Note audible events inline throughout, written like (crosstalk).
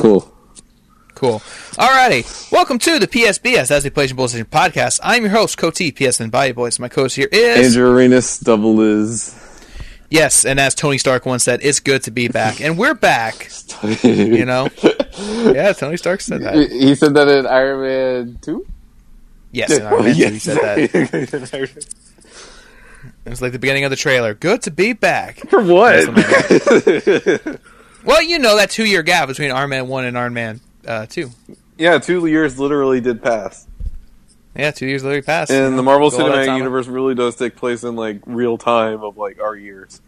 Cool. Cool. Alrighty. Welcome to the PSBS as the PlayStation PlayStation podcast. I'm your host, Cody PSN Body Boys. My co-host here is Andrew Arenas, double Liz. Yes, and as Tony Stark once said, it's good to be back. And we're back. (laughs) you know? Yeah, Tony Stark said that. He said that in Iron Man 2? Yes, in Iron Man 2 he said that. (laughs) (laughs) It was like the beginning of the trailer. Good to be back. For what? Well, you know that two year gap between Iron Man 1 and Iron Man uh, 2. Yeah, two years literally did pass. Yeah, two years literally passed. And the Marvel Cinematic Universe really does take place in like real time of like our years.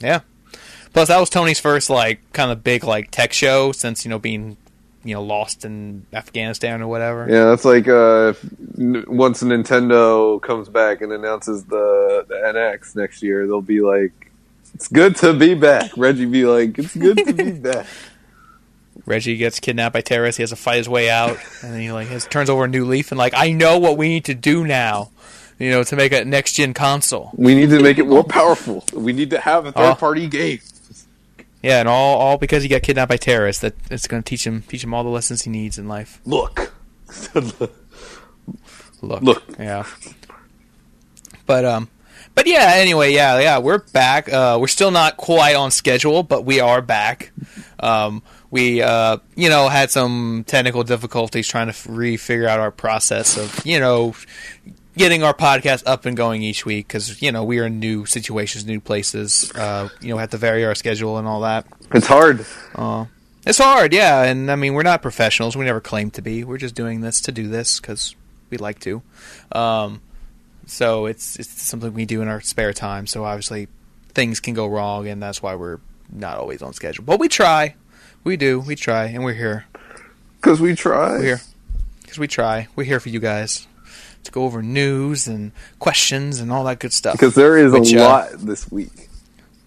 Yeah. Plus, that was Tony's first like kind of big like tech show since you know being you know lost in Afghanistan or whatever. Yeah, that's like uh, once Nintendo comes back and announces the the NX next year, they'll be like, "It's good to be back." Reggie be like, "It's good to be (laughs) back." Reggie gets kidnapped by terrorists. He has to fight his way out, and then he like has, turns over a new leaf and like, I know what we need to do now. You know, to make a next gen console. We need to make it more powerful. We need to have a third party game. Yeah, and all all because he got kidnapped by terrorists. That it's going to teach him teach him all the lessons he needs in life. Look, (laughs) look, look. Yeah. But um, but yeah. Anyway, yeah, yeah. We're back. Uh, we're still not quite on schedule, but we are back. Um, we uh, you know had some technical difficulties trying to re-figure out our process of you know getting our podcast up and going each week because you know we are in new situations, new places. Uh, you know, have to vary our schedule and all that. It's hard. Uh, it's hard, yeah. And I mean, we're not professionals. We never claim to be. We're just doing this to do this because we like to. Um, so it's it's something we do in our spare time. So obviously, things can go wrong, and that's why we're not always on schedule. But we try. We do. We try, and we're here. Because we try. We're here. Because we try. We're here for you guys to go over news and questions and all that good stuff. Because there is which, a uh, lot uh, this week.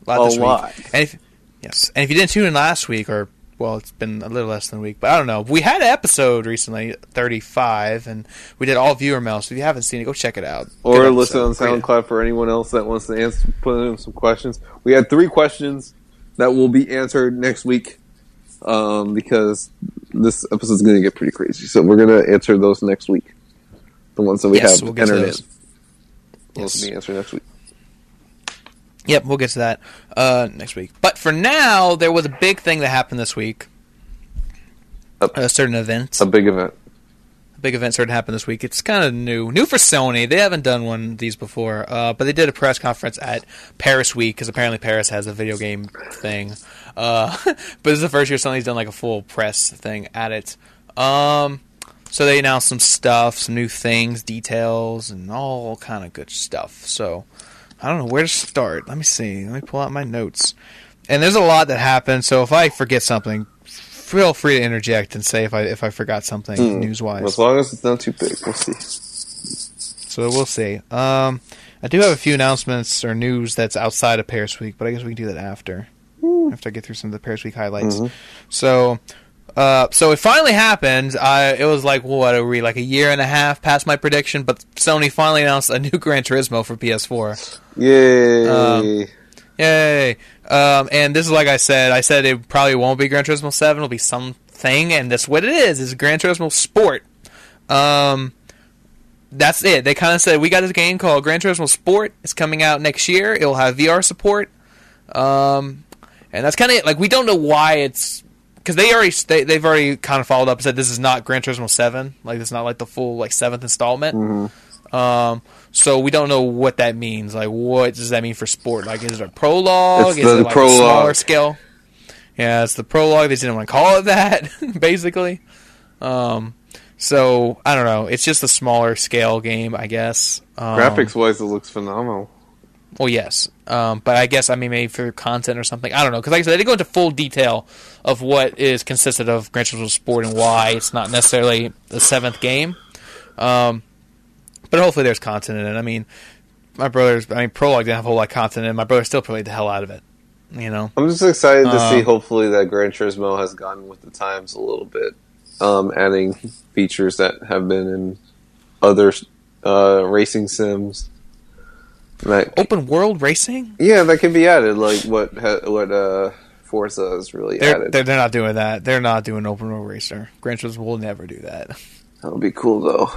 A lot. This lot. Week. And if, yes, and if you didn't tune in last week, or well, it's been a little less than a week, but I don't know. We had an episode recently, thirty-five, and we did all viewer mail. So if you haven't seen it, go check it out. Or listen on SoundCloud for anyone else that wants to answer, put in some questions. We had three questions that will be answered next week um, because this episode is going to get pretty crazy. So we're going to answer those next week. The ones that we yes, have we'll entered in. Yes. Will be answered next week. Yep, we'll get to that uh, next week. But for now, there was a big thing that happened this week. A, a certain event. A big event. A big event started to happen this week. It's kind of new. New for Sony. They haven't done one of these before. Uh, but they did a press conference at Paris Week because apparently Paris has a video game thing. Uh, (laughs) but this is the first year Sony's done like a full press thing at it. Um, so they announced some stuff, some new things, details, and all kind of good stuff. So I don't know where to start. Let me see. Let me pull out my notes. And there's a lot that happened. So if I forget something, feel free to interject and say if I if I forgot something mm. news wise. As long as it's not too big, we'll see. So we'll see. Um, I do have a few announcements or news that's outside of Paris Week, but I guess we can do that after. Mm. After I get through some of the Paris Week highlights. Mm-hmm. So uh, so it finally happened. I, it was like what are we like a year and a half past my prediction, but Sony finally announced a new (laughs) Gran Turismo for PS4. Yay! Um, yay! Um, and this is like I said. I said it probably won't be Gran Turismo Seven. It'll be something, and that's what it is. Is Gran Turismo Sport. Um, that's it. They kind of said we got this game called Gran Turismo Sport. It's coming out next year. It'll have VR support. Um, and that's kind of it. Like we don't know why it's because they already they, they've already kind of followed up and said this is not Gran Turismo Seven, like it's not like the full like seventh installment. Mm-hmm. Um, so we don't know what that means. Like, what does that mean for sport? Like, is it a prologue? It's is the, it like prologue. a smaller scale? Yeah, it's the prologue. They didn't want to call it that, (laughs) basically. Um, so I don't know. It's just a smaller scale game, I guess. Um, Graphics wise, it looks phenomenal. Well, yes, um, but I guess I mean maybe for content or something. I don't know because like I said, they didn't go into full detail of what is consisted of Gran Turismo Sport and why it's not necessarily the seventh game. Um, but hopefully, there's content in it. I mean, my brother's. I mean, Prologue didn't have a whole lot of content and. My brother still played the hell out of it. You know, I'm just excited to see. Um, hopefully, that Gran Turismo has gone with the times a little bit, um, adding features that have been in other uh, racing sims Right. Open world racing? Yeah, that can be added. Like what what uh, Forza is really They're, added. they're they're not doing that. They're not doing open world racer. Gran Turismo will never do that. that would be cool though.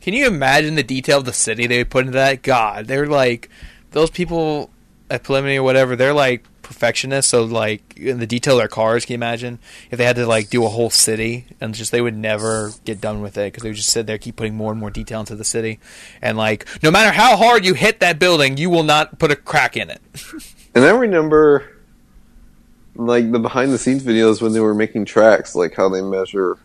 Can you imagine the detail of the city they would put into that? God, they're like those people at preliminary or whatever. They're like perfectionists. So like in the detail of their cars, can you imagine if they had to like do a whole city and just they would never get done with it because they would just sit there keep putting more and more detail into the city and like no matter how hard you hit that building, you will not put a crack in it. (laughs) And I remember, like the behind the scenes videos when they were making tracks, like how they measure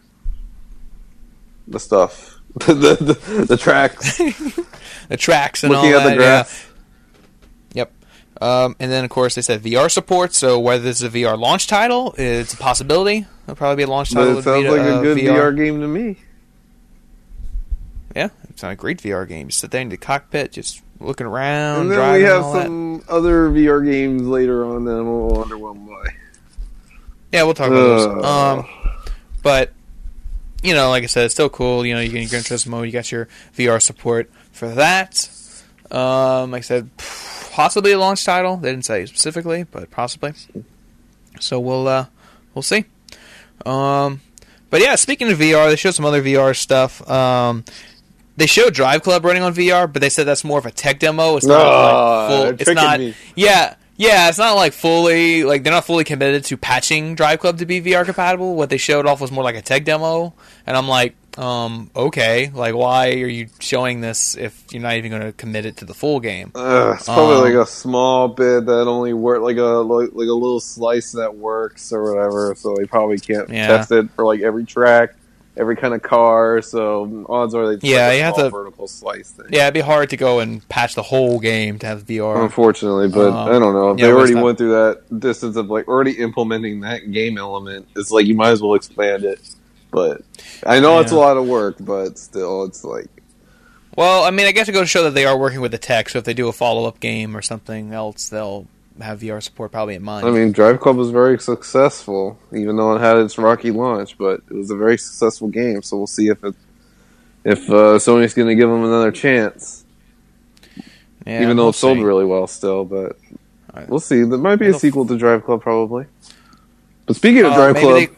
the stuff, (laughs) the the, the, the tracks, (laughs) the tracks and looking all at that. the. Yeah. Um, and then of course they said VR support. So whether this is a VR launch title, it's a possibility. It'll probably be a launch But title. it with sounds Vita, like a uh, good VR. VR game to me. Yeah, it's not a great VR game. You sit there in the cockpit, just looking around, And then driving. we have all that. some other VR games later on that I'm a little underwhelmed by. Yeah, we'll talk about those. Uh. Um, but you know, like I said, it's still cool. You know, you get your Gran Turismo, you got your VR support for that. Um, like I said, possibly a launch title. They didn't say specifically, but possibly. So we'll uh, we'll see. Um, but yeah, speaking of VR, they showed some other VR stuff. Um, they showed Drive Club running on VR, but they said that's more of a tech demo. It's not Ah, like full. It's not. me. Yeah, yeah. It's not like fully like they're not fully committed to patching Drive Club to be VR compatible. What they showed off was more like a tech demo, and I'm like, um, okay, like why are you showing this if you're not even going to commit it to the full game? Uh, it's probably Um, like a small bit that only work, like a like, like a little slice that works or whatever. So they probably can't Yeah. test it for like every track, every kind of car. So odds are they Yeah, like a you have to- vertical slice thing. Yeah, it'd be hard to go and patch the whole game to have VR. Unfortunately, but Um, I don't know. If yeah, they already went through that distance of like already implementing that game element. It's like you might as well expand it. But I know it's a lot of work, but still, it's like Well, I mean, I guess it goes to show that they are working with the tech. So if they do a follow up game or something else, they'll have VR support probably in mind. I mean, Drive Club was very successful, even though it had its rocky launch. But it was a very successful game, so we'll see if it if uh, Sony's going to give them another chance. Yeah, even though we'll it sold see. really well, still. But we'll see. There might be a sequel to Drive Club, probably. But speaking of Uh, Drive Club,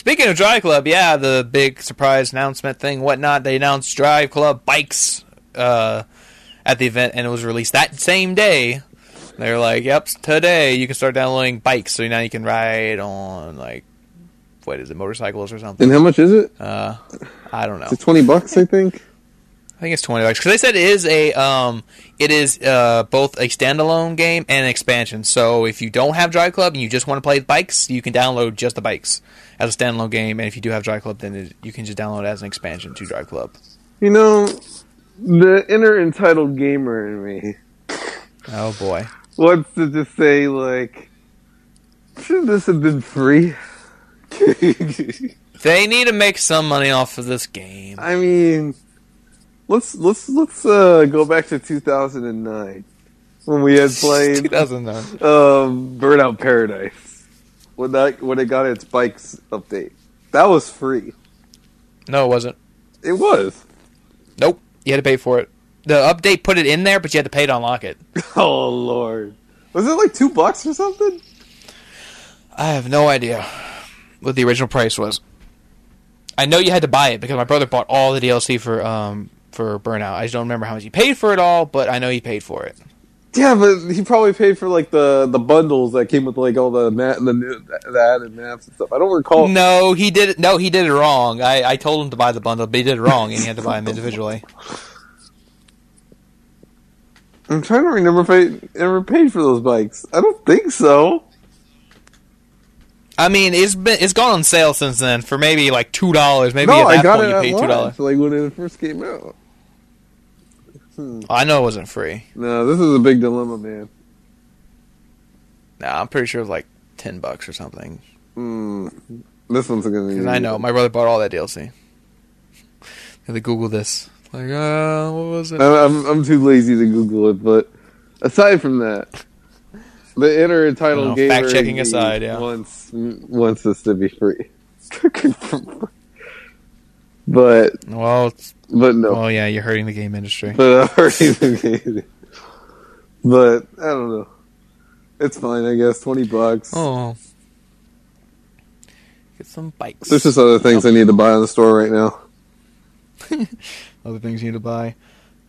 Speaking of Drive Club, yeah, the big surprise announcement thing, whatnot. They announced Drive Club bikes uh, at the event, and it was released that same day. They're like, "Yep, today you can start downloading bikes, so now you can ride on like what is it, motorcycles or something." and how much is it? Uh, I don't know. Is it twenty bucks? I think. I think it's twenty bucks because they said it is a um, it is uh, both a standalone game and an expansion. So if you don't have Drive Club and you just want to play bikes, you can download just the bikes as a standalone game. And if you do have Drive Club, then it, you can just download it as an expansion to Drive Club. You know, the inner entitled gamer in me Oh boy, wants to just say like, should this have been free? (laughs) they need to make some money off of this game. I mean, let's let's let's uh, go back to 2009 when we had (laughs) played 2009. um, Burnout Paradise when that when it got its bikes update. That was free. No, it wasn't. It was. Nope, you had to pay for it. The update put it in there, but you had to pay to unlock it. (laughs) Oh lord, was it like two bucks or something? I have no idea what the original price was. I know you had to buy it because my brother bought all the DLC for um for Burnout. I just don't remember how much he paid for it all, but I know he paid for it. Yeah, but he probably paid for like the the bundles that came with like all the mat and the new that and maps and stuff. I don't recall. No, he did it. No, he did it wrong. I, I told him to buy the bundle, but he did it wrong, and he had to buy them individually. I'm trying to remember if I ever paid for those bikes. I don't think so. I mean, it's been it's gone on sale since then for maybe like two dollars. Maybe no, at that I got point it you paid two dollars. like when it first came out. I know it wasn't free. No, this is a big dilemma, man. Nah, I'm pretty sure it was like ten bucks or something. Mm, this one's gonna. Because I know my brother bought all that DLC. (laughs) Had to Google this. Like, uh, what was it? I'm, I'm too lazy to Google it, but aside from that, the inner entitled Oh, gamer fact-checking aside, yeah. wants wants this to be free. (laughs) (laughs) but Well, but no. Oh yeah, you're hurting the game industry. But I've already been But I don't know. It's fine, I guess. Twenty bucks. Oh. Get some bikes. There's just other things I need to buy on the store right now. (laughs) other things you need to buy.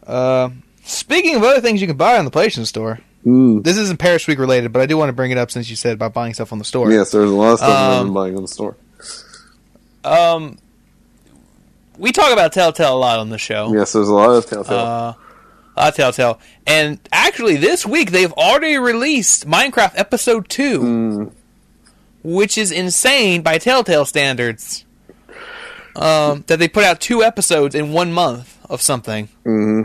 Uh, speaking of other things you can buy on the PlayStation Store, Mm. this isn't Paris Week related, but I do want to bring it up since you said about buying stuff on the store. Yes, there's a lot of stuff I've Um, been buying on the store. Um, we talk about Telltale a lot on the show. Yes, there's a lot of Telltale. Uh, a lot of Telltale, and actually this week they've already released Minecraft Episode Two, Mm. which is insane by Telltale standards. Um, that they put out two episodes in one month of something. hmm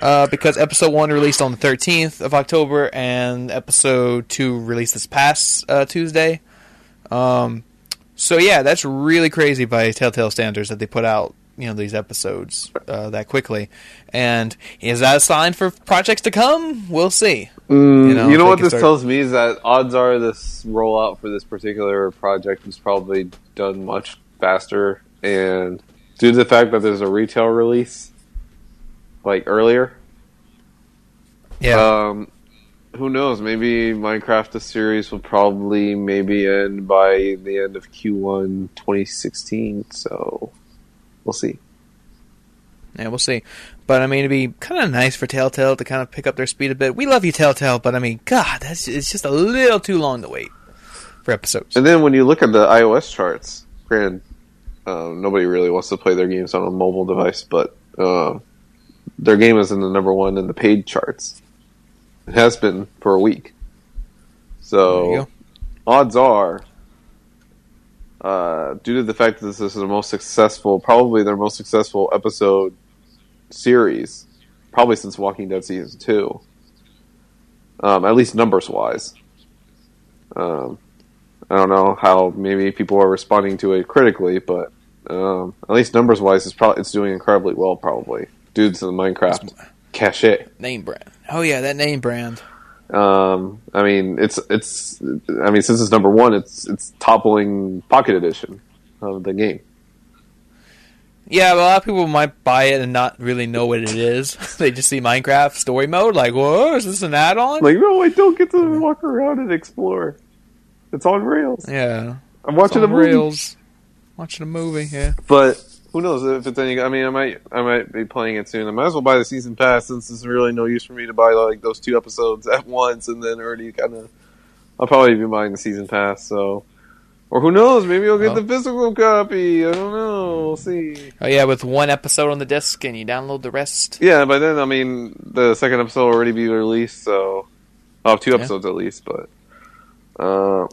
Uh, because episode one released on the 13th of October and episode two released this past uh, Tuesday. Um, so yeah, that's really crazy by Telltale standards that they put out you know these episodes uh, that quickly. And is that a sign for projects to come? We'll see. Mm, You you know, know, if they what this start- tells me is that odds are this rollout for this particular project was probably done much faster, and due to the fact that there's a retail release like earlier, Yeah. um, who knows? Maybe Minecraft the series will probably maybe end by the end of Q1 2016. So we'll see. Yeah, we'll see. But I mean, it'd be kind of nice for Telltale to kind of pick up their speed a bit. We love you, Telltale, but I mean, God, that's it's just a little too long to wait for episodes. And then when you look at the iOS charts, granted, um, nobody really wants to play their games on a mobile device, but uh, their game is in the number one in the paid charts. It has been for a week. So odds are, uh, due to the fact that this is the most successful, probably their most successful episode series, probably since Walking Dead season two, um, at least numbers wise. Um, I don't know how maybe people are responding to it critically, but um, at least numbers wise, it's probably it's doing incredibly well. Probably due to the Minecraft cachet. Name brand. Oh yeah, that name brand. Um, I mean, it's it's. I mean, since it's number one, it's it's toppling Pocket Edition of the game. Yeah, but a lot of people might buy it and not really know what it is. (laughs) they just see Minecraft story mode, like, whoa, is this an add-on? Like, no, I don't get to walk around and explore. It's on rails. yeah, I'm watching the a. Rails. Watching a movie. Yeah. But who knows if it's any? I mean, I might I might be playing it soon. I might as well buy the season pass since there's really no use for me to buy like those two episodes (laughs) at once and then already kind of. I'll probably be buying the season pass. So, or who knows? Maybe I'll get Oh. the physical copy. I don't know. We'll see. Oh yeah, with one episode on the disc and you download the rest. Yeah, by then I mean the second episode will already be released, so I'll have two Yeah. episodes at least. But uh,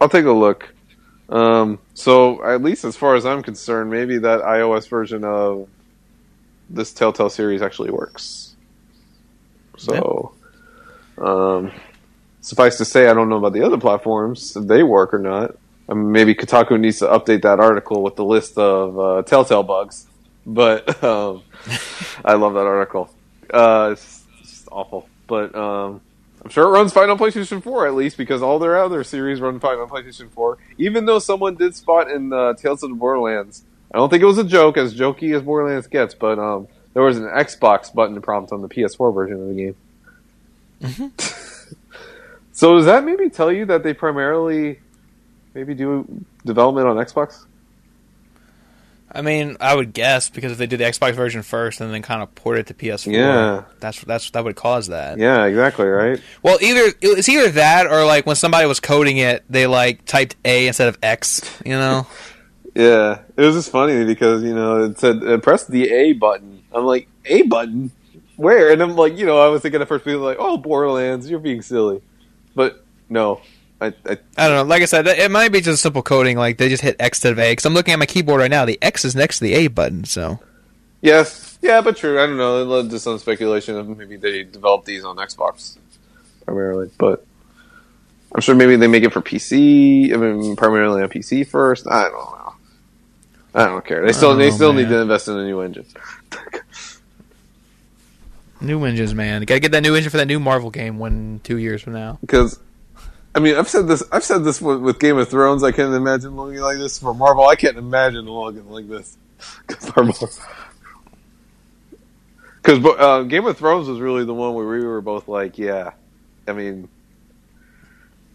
I'll take a look. Um, so at least as far as I'm concerned, maybe that iOS version of this Telltale series actually works. So, um, suffice to say, I don't know about the other platforms if they work or not. I mean, maybe Kotaku needs to update that article with the list of uh, Telltale bugs. But um, (laughs) I love that article. Uh, it's, it's just awful, but um, I'm sure it runs fine on PlayStation 4 at least because all their other series run fine on PlayStation 4. Even though someone did spot in uh, Tales of the Borderlands, I don't think it was a joke, as jokey as Borderlands gets, but um, there was an Xbox button prompt on the PS4 version of the game. (laughs) so does that maybe tell you that they primarily maybe do development on Xbox? I mean, I would guess because if they did the Xbox version first and then kind of ported it to PS4, Yeah. that's that's that would cause that. Yeah, exactly, right? Well, either it's either that or like when somebody was coding it, they like typed A instead of X. You know? (laughs) Yeah, it was just funny because you know it said uh, press the A button. I'm like A button, where? And I'm like, you know, I was thinking at first, people like, oh, Borderlands, you're being silly, but no, I, I I don't know. Like I said, it might be just simple coding. Like they just hit X instead of A. Because I'm looking at my keyboard right now. The X is next to the A button. So yes, yeah, but true. I don't know. It led to some speculation of maybe they developed these on Xbox primarily, but I'm sure maybe they make it for PC. I mean, primarily on PC first. I don't know. I don't care. They still Oh, they still need to invest in a new engine. new engines, man. Got to get that new engine for that new Marvel game when two years from now. because I mean I've said this I've said this with, with Game of Thrones. I can't imagine looking like this for Marvel. I can't imagine looking like this (laughs) because uh, Game of Thrones was really the one where we were both like, yeah, I mean,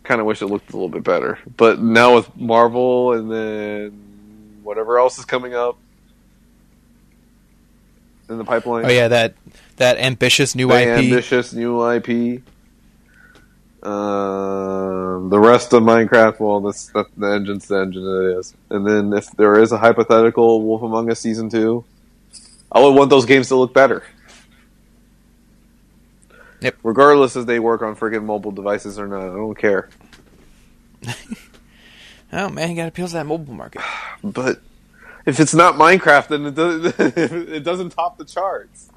kind of wish it looked a little bit better. But now with Marvel and then whatever else is coming up in the pipeline. Oh yeah, that that ambitious new the IP. ambitious new IP. Um, the rest of Minecraft, well, this that, the engine's the engine it is. And then if there is a hypothetical Wolf Among Us season two, I would want those games to look better. Yep. Regardless if they work on freaking mobile devices or not, I don't care. (laughs) oh man, you got to appeal to that mobile market. (sighs) But if it's not Minecraft, then it, does, (laughs) it doesn't top the charts.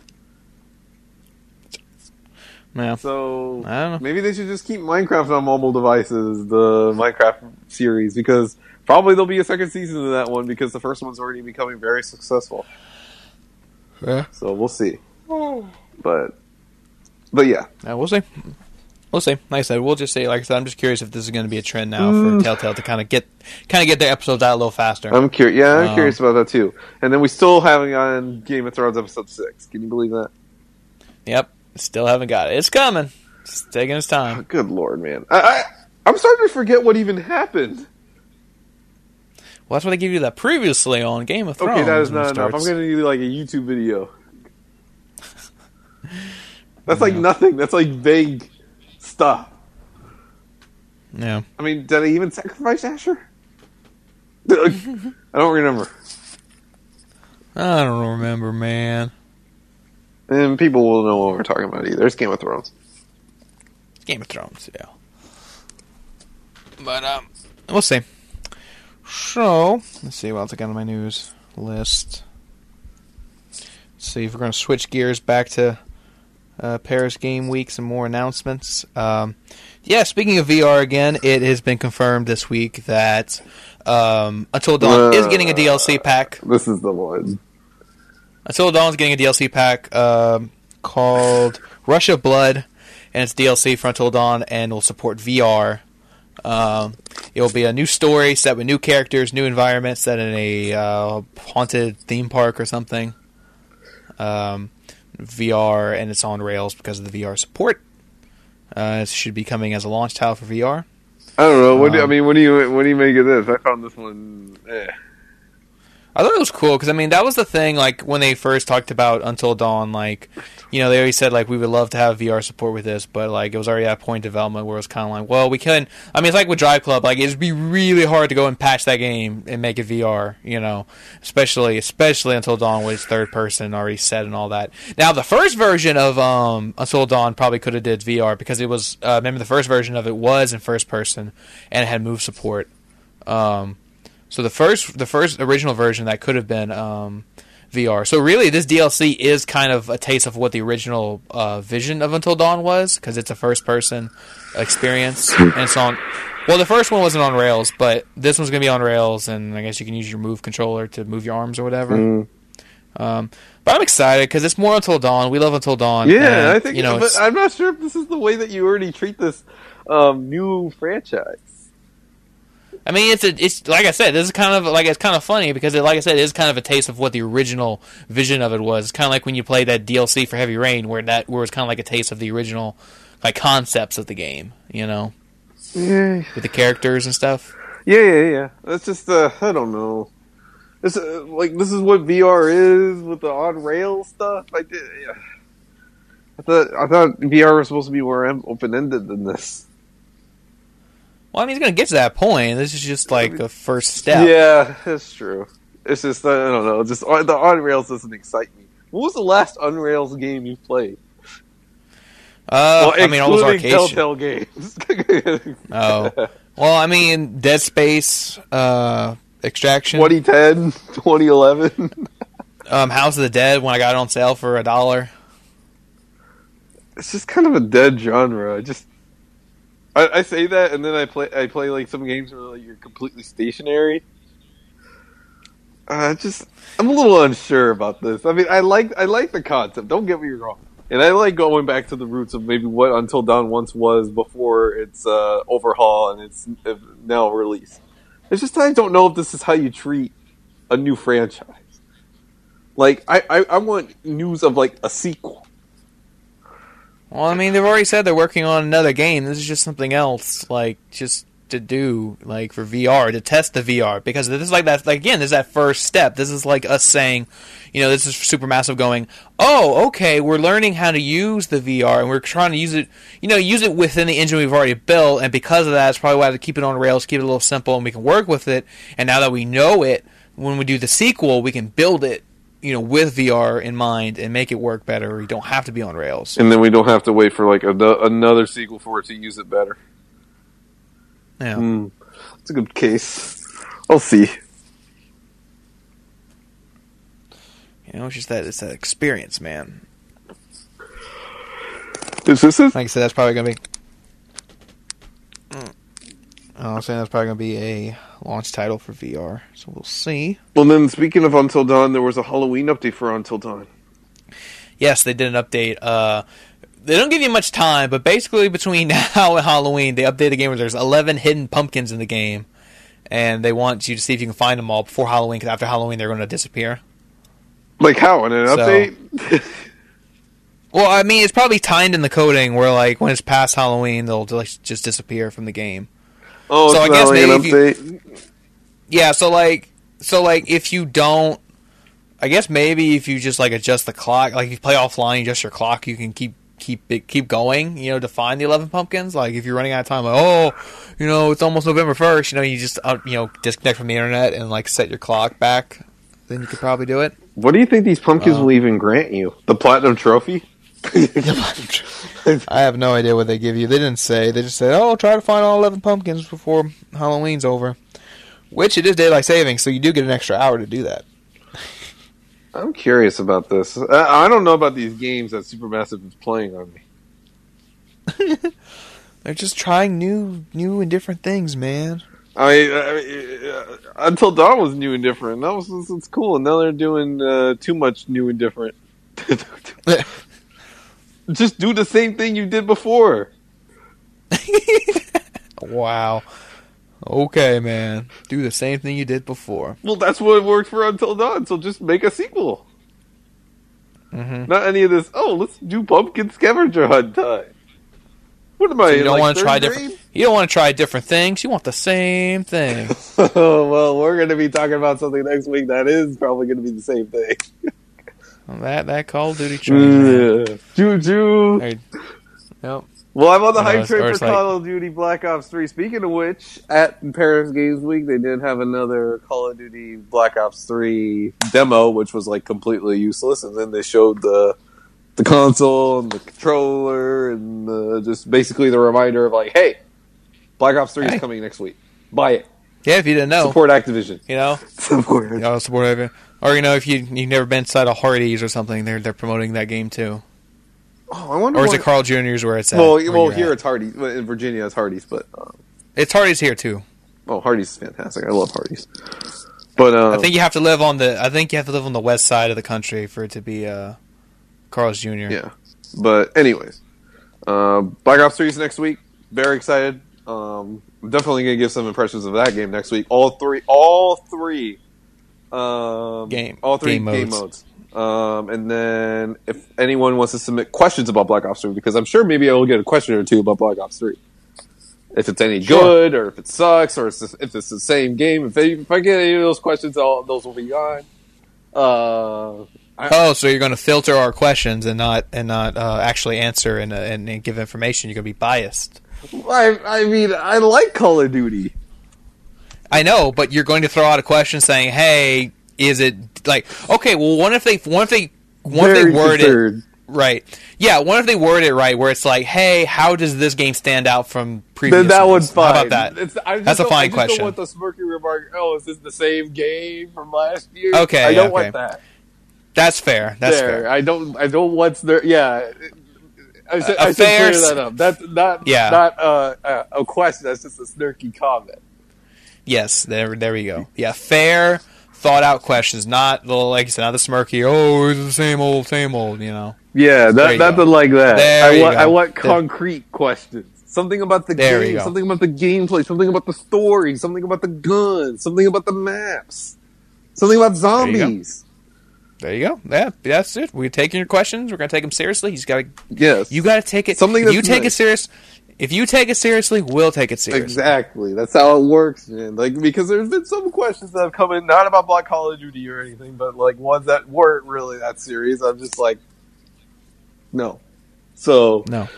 Yeah. So I don't know. maybe they should just keep Minecraft on mobile devices, the Minecraft series, because probably there'll be a second season of that one because the first one's already becoming very successful. Yeah. So we'll see. But but yeah, Uh, we'll see. We'll see. Like I said, we'll just say. Like I said, I'm just curious if this is going to be a trend now Mm. for Telltale to kind of get kind of get their episodes out a little faster. I'm curious. Yeah, I'm Um, curious about that too. And then we still haven't on Game of Thrones episode six. Can you believe that? yep. Still haven't got it. It's coming. It's taking its time. Oh, good lord, man! I, I I'm starting to forget what even happened. Well, that's why they give you that previously on Game of Thrones. Okay, that is not enough. I'm gonna need like a YouTube video. (laughs) That's like nothing. That's like vague stuff. Yeah. I mean, did I even sacrifice Asher? (laughs) I don't remember. I don't remember, man. And people will know what we're talking about either. It's Game of Thrones. Game of Thrones, yeah. But um, we'll see. So let's see what else I got on my news list. Let's see if we're going to switch gears back to uh, Paris Game Week. Some more announcements. Um, yeah, speaking of VR again, it has been confirmed this week that um, Until Dawn is getting a DLC pack. This is the one. Until Dawn's getting a DLC pack um, called Rush of Blood, and it's DLC for Until Dawn, and will support VR. Um, it will be a new story set with new characters, new environments, set in a uh, haunted theme park or something. Um, VR, and it's on Rails because of the VR support. Uh, it should be coming as a launch title for VR. I don't know. What do, I Um, mean, what do you what do you make of this? I found this one. Eh. I thought it was cool because I mean that was the thing. Like when they first talked about Until Dawn, like you know they always said like we would love to have VR support with this, but like it was already at point development where it was kind of like, well, we can. I mean, it's like with Drive Club, like it'd be really hard to go and patch that game and make it VR. You know, especially especially Until Dawn was third person already set and all that. Now the first version of um Until Dawn probably could have did VR because it was uh, remember the first version of it was in first person and it had move support. Um, so the first, the first original version that could have been um, VR. So really, this DLC is kind of a taste of what the original uh, vision of Until Dawn was, because it's a first-person experience, and it's on. Well, the first one wasn't on rails, but this one's going to be on rails, and I guess you can use your move controller to move your arms or whatever. Mm. Um, but I'm excited because it's more Until Dawn. We love Until Dawn. Yeah, and, I think. you know. but I'm not sure if this is the way that you already treat this um, new franchise. I mean, it's a, it's like I said, this is kind of like it's kind of funny because, it, like I said, it is kind of a taste of what the original vision of it was. It's kind of like when you play that DLC for Heavy Rain, where that where it's kind of like a taste of the original like concepts of the game, you know, Yeah, with the characters and stuff. yeah, yeah, yeah. That's just uh, I don't know. This uh, like this is what VR is with the on rail stuff. I did. Yeah. I thought I thought VR was supposed to be more open ended than this. Well, I mean, he's gonna get to that point. This is just like a first step. Yeah, that's true. It's just I don't know. Just uh, the on rails doesn't excite me. What was the last on rails game you played? Uh, I mean, all those arcade. Telltale games. (laughs) Oh, well, I mean, Dead Space, uh, Extraction, 2010, 2011. (laughs) um, House of the Dead when I got it on sale for a dollar. it's just kind of a dead genre. I just I, I say that, and then I play I play like some games where like you're completely stationary. Uh, just I'm a little unsure about this. I mean, I like I like the concept. Don't get me wrong, and I like going back to the roots of maybe what Until Dawn once was before its uh, overhaul and its uh, now release. It's just I don't know if this is how you treat a new franchise. Like I, I, I want news of like a sequel. Well, I mean, they've already said they're working on another game. This is just something else, like just to do, like for VR to test the VR because this is like that. Like again, this is that first step. This is like us saying, you know, this is Supermassive going. Oh, okay, we're learning how to use the VR and we're trying to use it. You know, use it within the engine we've already built, and because of that, it's probably why to keep it on rails, keep it a little simple, and we can work with it. And now that we know it, when we do the sequel, we can build it you know, with VR in mind and make it work better. You don't have to be on Rails, and then we don't have to wait for like a, another sequel for it to use it better. Yeah, mm, that's a good case. I'll see. You know, it's just that it's that experience, man. Is this Like I said, that's probably gonna be. Mm. I'm saying that's probably gonna be a launch title for VR. So we'll see. Well, then speaking of Until Dawn, there was a Halloween update for Until Dawn. Yes, they did an update. Uh, they don't give you much time, but basically between (laughs) now and Halloween, they update the game where there's 11 hidden pumpkins in the game, and they want you to see if you can find them all before Halloween. Because after Halloween, they're going to disappear. Like how in an so, update? (laughs) (laughs) well, I mean, it's probably timed in the coding where like when it's past Halloween, they'll like, just disappear from the game. Oh, so I guess maybe you, yeah. So like, so like, if you don't, I guess maybe if you just like adjust the clock, like if you play offline, adjust your clock, you can keep keep it keep going. You know, to find the eleven pumpkins. Like if you're running out of time, like oh, you know, it's almost November first. You know, you just uh, you know disconnect from the internet and like set your clock back. Then you could probably do it. What do you think these pumpkins uh, will even grant you? The platinum trophy? (laughs) I have no idea what they give you. They didn't say. They just said, "Oh, try to find all eleven pumpkins before Halloween's over." Which it is daylight saving, so you do get an extra hour to do that. I'm curious about this. I don't know about these games that Supermassive is playing on me. (laughs) They're just trying new, new and different things, man. I mean, I mean until Dawn was new and different. That was it's cool, and now they're doing uh, too much new and different. (laughs) Just do the same thing you did before. (laughs) wow. Okay, man. Do the same thing you did before. Well, that's what worked for Until Dawn. So just make a sequel. Mm-hmm. Not any of this. Oh, let's do pumpkin scavenger hunt time. What am so I? You don't like want to try different. You don't want to try different things. You want the same thing. oh (laughs) well, we're going to be talking about something next week that is probably going to be the same thing. (laughs) That that Call of Duty mm, train. Yeah. Choo Yep. Well, I'm on the hype train for like, Call of Duty Black Ops 3. Speaking of which, at Paris Games Week, they did have another Call of Duty Black Ops 3 demo, which was like completely useless, and then they showed the the console and the controller and the, just basically the reminder of like, hey, Black Ops 3 hey. is coming next week. Buy it. Yeah, if you didn't know, support Activision. You know, (laughs) support. You know, support Activision. Or you know, if you you've never been inside a Hardee's or something, they're they're promoting that game too. Oh, I wonder. Or is it Carl Jr.'s where it's at? Well, well, here at. it's Hardee's. In Virginia, it's Hardee's, but um, it's Hardee's here too. Oh, Hardee's is fantastic. I love Hardee's. But um, I think you have to live on the. I think you have to live on the west side of the country for it to be uh, Carl's Jr. Yeah, but anyways, uh, Black Ops Three is next week. Very excited. Um, I'm definitely gonna give some impressions of that game next week. All three, all three um, game. All three game modes. Game modes. Um, and then if anyone wants to submit questions about Black Ops 3, because I'm sure maybe I will get a question or two about Black Ops 3. If it's any sure. good, or if it sucks, or if it's the same game. If, if I get any of those questions, all those will be gone. Uh, I, oh, so you're going to filter our questions and not and not uh, actually answer and, uh, and, and give information. You're going to be biased. I, I mean, I like Call of Duty. I know, but you're going to throw out a question saying, "Hey, is it like okay? Well, what if they, what if they, what if they word it right? Yeah, what if they word it right, where it's like, "Hey, how does this game stand out from previous?" Then that one's fine. How about that? That's a fine I just question. Don't want the smirky remark. Oh, is this the same game from last year? Okay, I don't okay. want that. That's fair. That's there. fair. I don't. I don't want there. Yeah. I should, I should clear that up. That's not yeah. not uh, a question. That's just a snarky comment. Yes, there, there we go. Yeah, fair, thought out questions, not the like you said, not the smirky. Oh, it's the same old, same old. You know. Yeah, that, nothing like that. There I want, I want concrete there. questions. Something about the there game, something about the gameplay, something about the story, something about the guns, something about the maps, something about zombies. There you go. Yeah, that's it. We're taking your questions. We're gonna take them seriously. He's gotta. Yes. You gotta take it. Something you take it serious. If you take it seriously, we'll take it seriously. Exactly. That's how it works, man. Like because there's been some questions that have come in, not about Black Call of Duty or anything, but like ones that weren't really that serious. I'm just like, no. So No.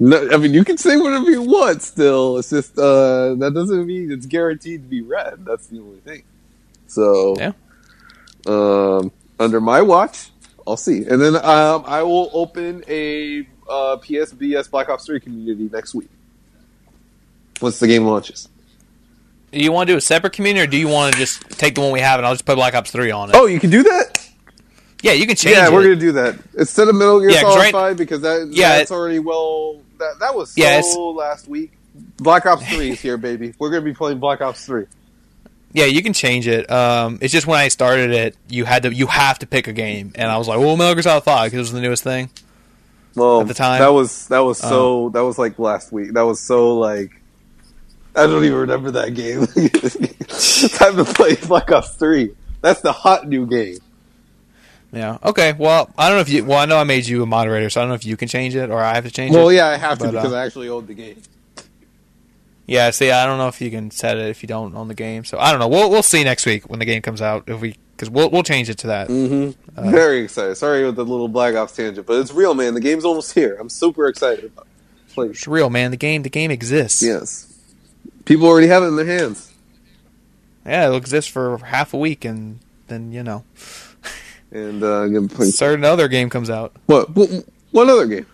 no, I mean, you can say whatever you want. Still, it's just uh, that doesn't mean it's guaranteed to be read. That's the only thing. So Yeah. um, under my watch, I'll see, and then um, I will open a uh, PSBS Black Ops Three community next week once the game launches. Do you want to do a separate community, or do you want to just take the one we have and I'll just put Black Ops Three on it? Oh, you can do that. yeah, you can change yeah, it. we're gonna do that instead of Metal Gear Yeah, Solid right- Five because that Yeah, that's it- already well that that was so Yeah, last week. Black Ops Three is here, baby. We're gonna be playing Black Ops Three. Yeah, you can change it. Um, it's just when I started it, you had to you have to pick a game, and I was like, well, Metal Gear Solid Five because it was the newest thing. Well, At the time? Oh. that was that was so that was like last week. That was so like I don't even remember that game. (laughs) Time to play Black Ops Three. That's the hot new game. Yeah. Okay. Well, I don't know if you. Well, I know I made you a moderator, so I don't know if you can change it or I have to change Well, it. Well, yeah, I have to But, uh, because I actually own the game. Yeah. See, I don't know if you can set it if you don't own the game. So I don't know. We'll we'll see next week when the game comes out if we because we'll we'll change it to that. Mm-hmm. Uh, Very excited. Sorry with the little Black Ops tangent, but it's real, man. The game's almost here. I'm super excited about it. Please. It's real, man. The game the game exists. Yes. People already have it in their hands. Yeah, it'll exist for half a week, and then you know, And uh, play. (laughs) certain other game comes out. What? what? What other game?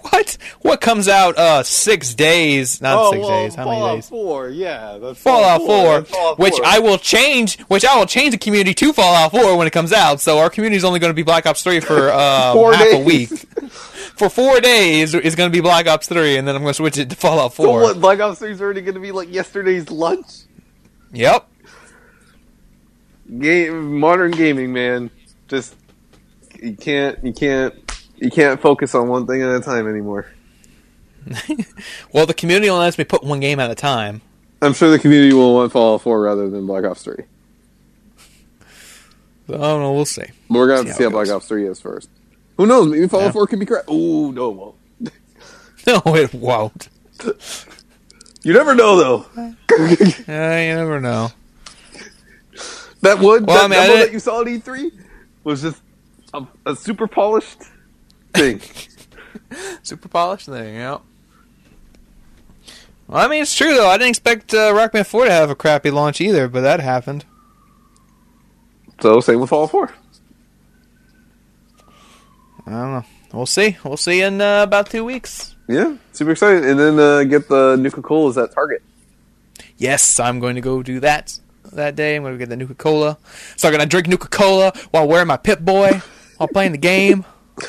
What? What comes out? Uh, six days? Not oh, six well, days. How many days? 4, yeah. That's Fallout 4, That's Fallout which 4. I will change, which I will change the community to Fallout 4 when it comes out. So our community is only going to be Black Ops 3 for uh, (laughs) Four half a week. (laughs) For four days, it's going to be Black Ops 3, and then I'm going to switch it to Fallout 4. So what? Black Ops 3 is already going to be like yesterday's lunch? Yep. Game, modern gaming, man. Just you can't, you can't, you can't focus on one thing at a time anymore. (laughs) Well, the community only lets me put one game at a time. I'm sure the community will want Fallout 4 rather than Black Ops 3. So, I don't know. We'll see. But we're gonna have See to see how how Black. Ops 3 is first. Who knows? Maybe Fallout Yeah. 4 could be crap. Oh no, it won't. (laughs) No, it won't. (laughs) You never know, though. Uh, you never know. that one, Well, that I mean, that you saw at E3 was just a, a super polished thing. (laughs) Super polished thing, yeah. Well, I mean, it's true though. I didn't expect uh, Rock Band Four to have a crappy launch either, but that happened. so, same with Fallout 4. I don't know. We'll see. We'll see in uh, about two weeks. Yeah, super excited. And then uh, get the Nuka Colas at Target. Yes, I'm going to go do that that day. I'm going to get the Nuka Cola. So I'm going to drink Nuka Cola while wearing my Pip Boy while playing the game. (laughs)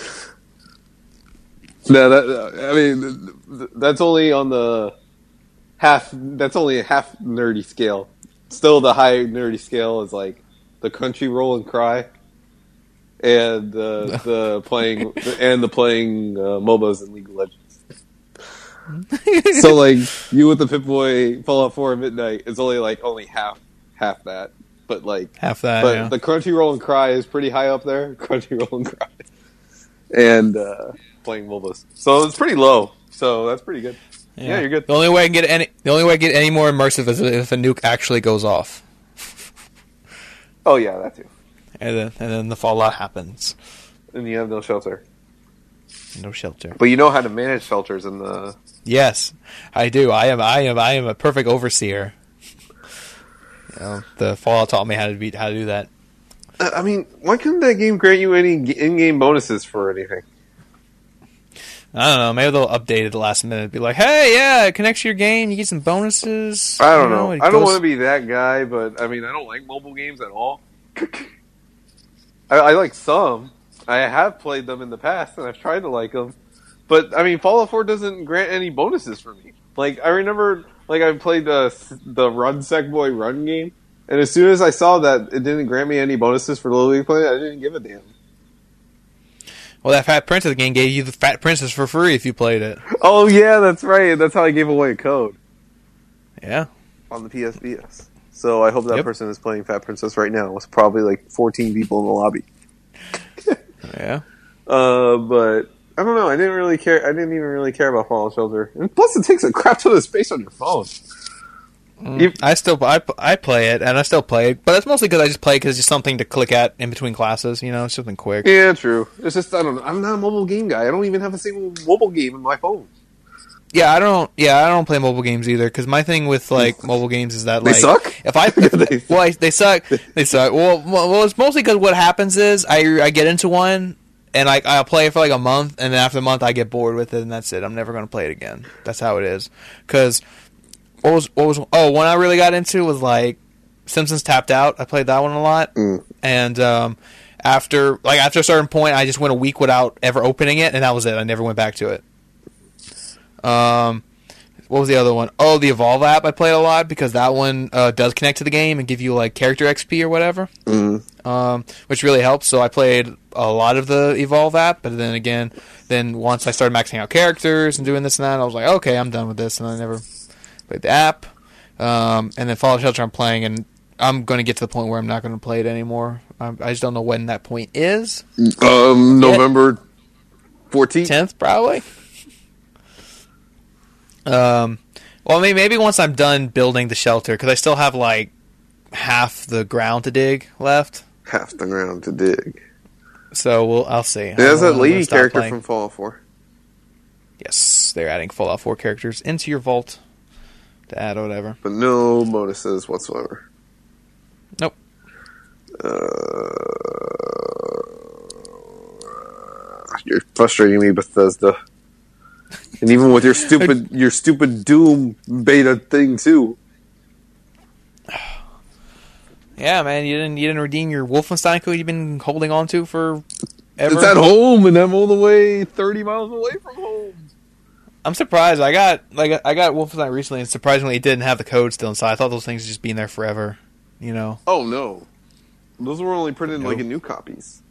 No, that I mean th- th- that's only on the half. That's only a half nerdy scale. Still, the high nerdy scale is like the Crunchyroll and cry, and uh, (laughs) the playing and the playing uh, MOBAs and League of Legends. so, like you with the Pip Boy Fallout Four at midnight, it's only like only half half that. But like, Half that. but yeah. the Crunchyroll and Cry is pretty high up there. (laughs) Crunchyroll and Cry, and uh, playing MOBAs, so it's pretty low. So that's pretty good. Yeah, you're good. The only way I can get any the only way I get any more immersive is if a nuke actually goes off, Oh yeah, that too. and then and then the fallout happens. And you have no shelter, No shelter. but you know how to manage shelters in the. Yes, I do. I am. I am. I am a perfect overseer. You know, the Fallout taught me how to be how to do that. Uh, I mean, why couldn't that game grant you any in-game bonuses for anything? I don't know. Maybe they'll update it at the last minute. Be like, hey, yeah, it connects to your game. You get some bonuses. I don't You know. it I don't want to be that guy, but I mean, I don't like mobile games at all. I, I like some. I have played them in the past, and I've tried to like them. But I mean, Fallout 4 doesn't grant any bonuses for me. Like I remember, like I played the the Run Sackboy Run game, and as soon as I saw that it didn't grant me any bonuses for the LittleBigPlanet, I didn't give a damn. Well, that Fat Princess game gave you the Fat Princess for free if you played it. Oh yeah, that's right. That's how I gave away a code Yeah. on the PSBS. So I hope that Yep. person is playing Fat Princess right now. It's probably like 14 people in the lobby. (laughs) Yeah. Uh, but I don't know. I didn't really care. I didn't even really care about Fallout Shelter. And plus, it takes a crap ton of space on your phone. Mm. You- I still I, I play it and I still play it, but that's mostly because I just play because it's just something to click at in between classes. You know, it's something quick. Yeah, true. It's just I don't know. I'm not a mobile game guy. I don't even have a single mobile game in my phone. Yeah, I don't. Yeah, I don't play mobile games either because my thing with like (laughs) mobile games is that They like suck? if I (laughs) They- well I, they suck (laughs) they suck. Well, well, well, it's mostly because what happens is I I get into one and I I'll play it for like a month and then after the month I get bored with it and that's it. I'm never going to play it again. That's how it is. Because what was what was oh one I really got into was like Simpsons Tapped Out. I played that one a lot Mm. and um. After like after a certain point, I just went a week without ever opening it, and that was it. I never went back to it. Um, what was the other one? Oh, the Evolve app I played a lot because that one uh, does connect to the game and give you like character XP or whatever, Mm. um, which really helps. So I played a lot of the Evolve app, but then again, then once I started maxing out characters and doing this and that, I was like, okay, I'm done with this, and I never played the app. Um, and then Fallout Shelter I'm playing, and I'm going to get to the point where I'm not going to play it anymore. I, I just don't know when that point is. Um, November 14th. tenth probably. Um, well, maybe maybe once I'm done building the shelter because I still have like half the ground to dig left. Half the ground to dig. So we'll I'll see. There's I'll- lady character playing. from Fallout 4. Yes, they're adding Fallout 4 characters into your vault to add or whatever. But no bonuses whatsoever. Nope. Uh, you're frustrating me, Bethesda. (laughs) And even with your stupid, your stupid Doom beta thing too. (sighs) Yeah, man, you didn't you didn't redeem your Wolfenstein code you've been holding on to for ever. It's at home, and I'm all the way 30 miles away from home. I'm surprised. I got like I got Wolfenstein recently, and surprisingly, it didn't have the code still inside. I thought those things would just being there forever. You know. Oh no, those were only printed No. like in new copies.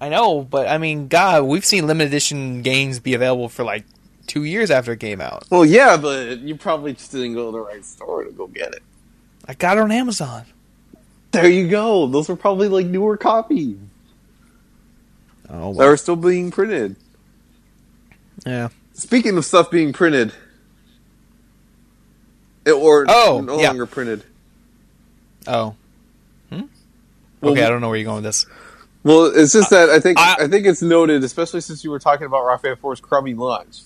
I know, but I mean, God, we've seen limited edition games be available for like two years after it came out. Well, yeah, but you probably just didn't go to the right store to go get it. I got it on Amazon. There you go. Those were probably like newer copies Oh, that were still being printed. Yeah. Speaking of stuff being printed, it, or Oh, no yeah. longer printed. Oh. Hmm? Well, Okay, I don't know where you're going with this. Well, it's just that I think I- I, think it's noted, especially since you were talking about Rock Band 4's crummy launch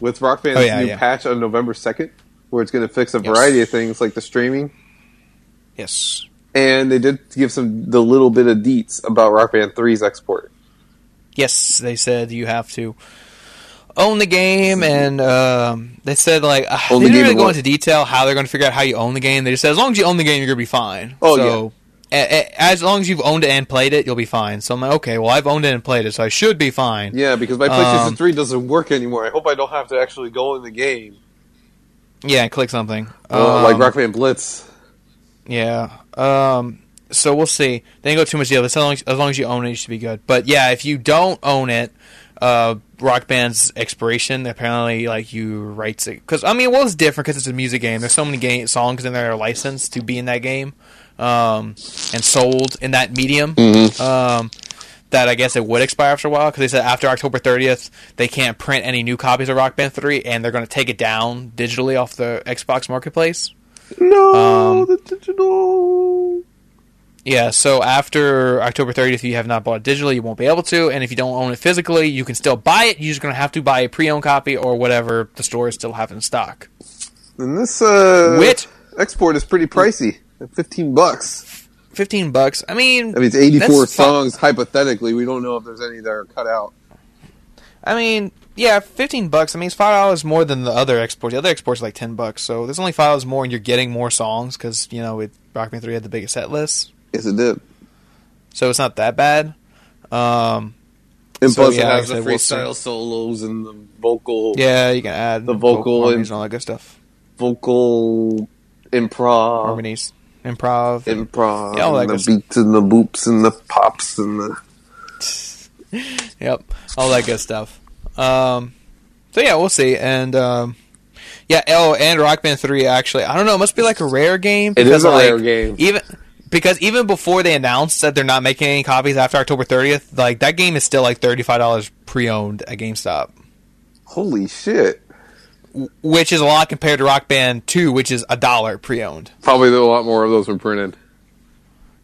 with Rock Band's Oh, yeah, new yeah. patch on November second, where it's going to fix a Yes. variety of things like the streaming, Yes. and they did give some the little bit of deets about Rock Band 3's export. Yes, they said you have to own the game, and um, they said like uh, they the didn't really go into detail how they're going to figure out how you own the game. They just said as long as you own the game, you're going to be fine. Oh, so, a- a- as long as you've owned it and played it, you'll be fine. So I'm like, okay, well I've owned it and played it, so I should be fine. Yeah, because my PlayStation Um, 3 doesn't work anymore. I hope I don't have to actually go in the game Yeah, and click something uh, like Um, Rock Band Blitz. Yeah. Um. So we'll see. They didn't go too much deal. As long as, as long as you own it, you should be good. But yeah, if you don't own it, uh, Rock Band's expiration apparently like you write it because I mean, well, it's different because it's a music game. There's so many game songs in there that are licensed to be in that game, um, and sold in that medium. Um. That I guess it would expire after a while because they said after October 30th they can't print any new copies of Rock Band 3 and they're going to take it down digitally off the Xbox Marketplace. No, um, the digital. Yeah, so after October 30th, if you have not bought it digitally, you won't be able to. And if you don't own it physically, you can still buy it. You're just going to have to buy a pre-owned copy or whatever the stores still have in stock. And this uh, Which- export is pretty pricey. 15 bucks. 15 bucks. I mean, I mean, it's 84 That's fine. songs, hypothetically. We don't know if there's any that are cut out. I mean, yeah, 15 bucks. I mean, it's $5 more than the other exports. The other exports are like 10 bucks. So there's only $5 more and you're getting more songs because, you know, it, Rock Band 3 had the biggest set list. Yes, it did. So it's not that bad. Um, And So, plus, yeah, it has the said, we'll freestyle solos and the vocal, yeah, you can add The vocal harmonies and- all that good stuff. vocal improv, Harmonies, improv. improv, Yeah, all that and the good beats and the boops and the pops and the. (laughs) Yep, all that good stuff. Um, so yeah, we'll see. And um, Yeah. Oh, and Rock Band Three. Actually, I don't know. It must be like a rare game. It is a like, rare game. Even because even before they announced that they're not making any copies after October 30th, like that game is still like thirty five dollars pre owned at GameStop. Holy shit! Which is a lot compared to Rock Band Two, which is a dollar pre owned. Probably a lot more of those were printed.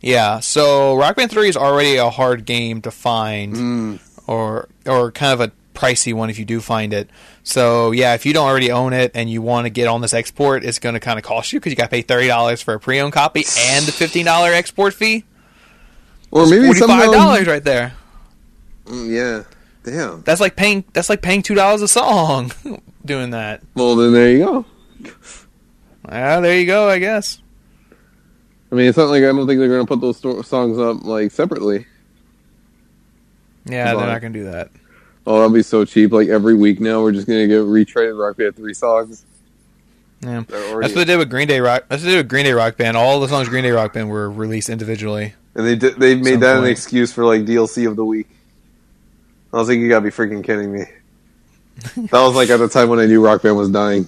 Yeah, so Rock Band Three is already a hard game to find, Mm. or or kind of a pricey one if you do find it. So yeah, if you don't already own it and you want to get on this export, it's going to kind of cost you because you got to pay thirty dollars for a pre-owned copy and the fifteen dollar export fee. Or maybe forty five dollars right there. Mm, yeah. Damn. That's like paying. That's like paying two dollars a song. (laughs) doing that. Well, then there you go. Ah, there you go. I guess. I mean, it's not like I don't think they're going to put those sto- songs up like separately. Yeah, they're not going to do that. Oh, that'll be so cheap. Like every week now, we're just going to get retraded Rock Band three songs. Yeah. They're That's what they did with Green Day Rock. That's what they did with Green Day Rock Band. All the songs Green Day Rock Band were released individually. and they did, they made Some that an excuse for like DLC of the week. I was like, you gotta be freaking kidding me. (laughs) that was like at the time when I knew Rock Band was dying.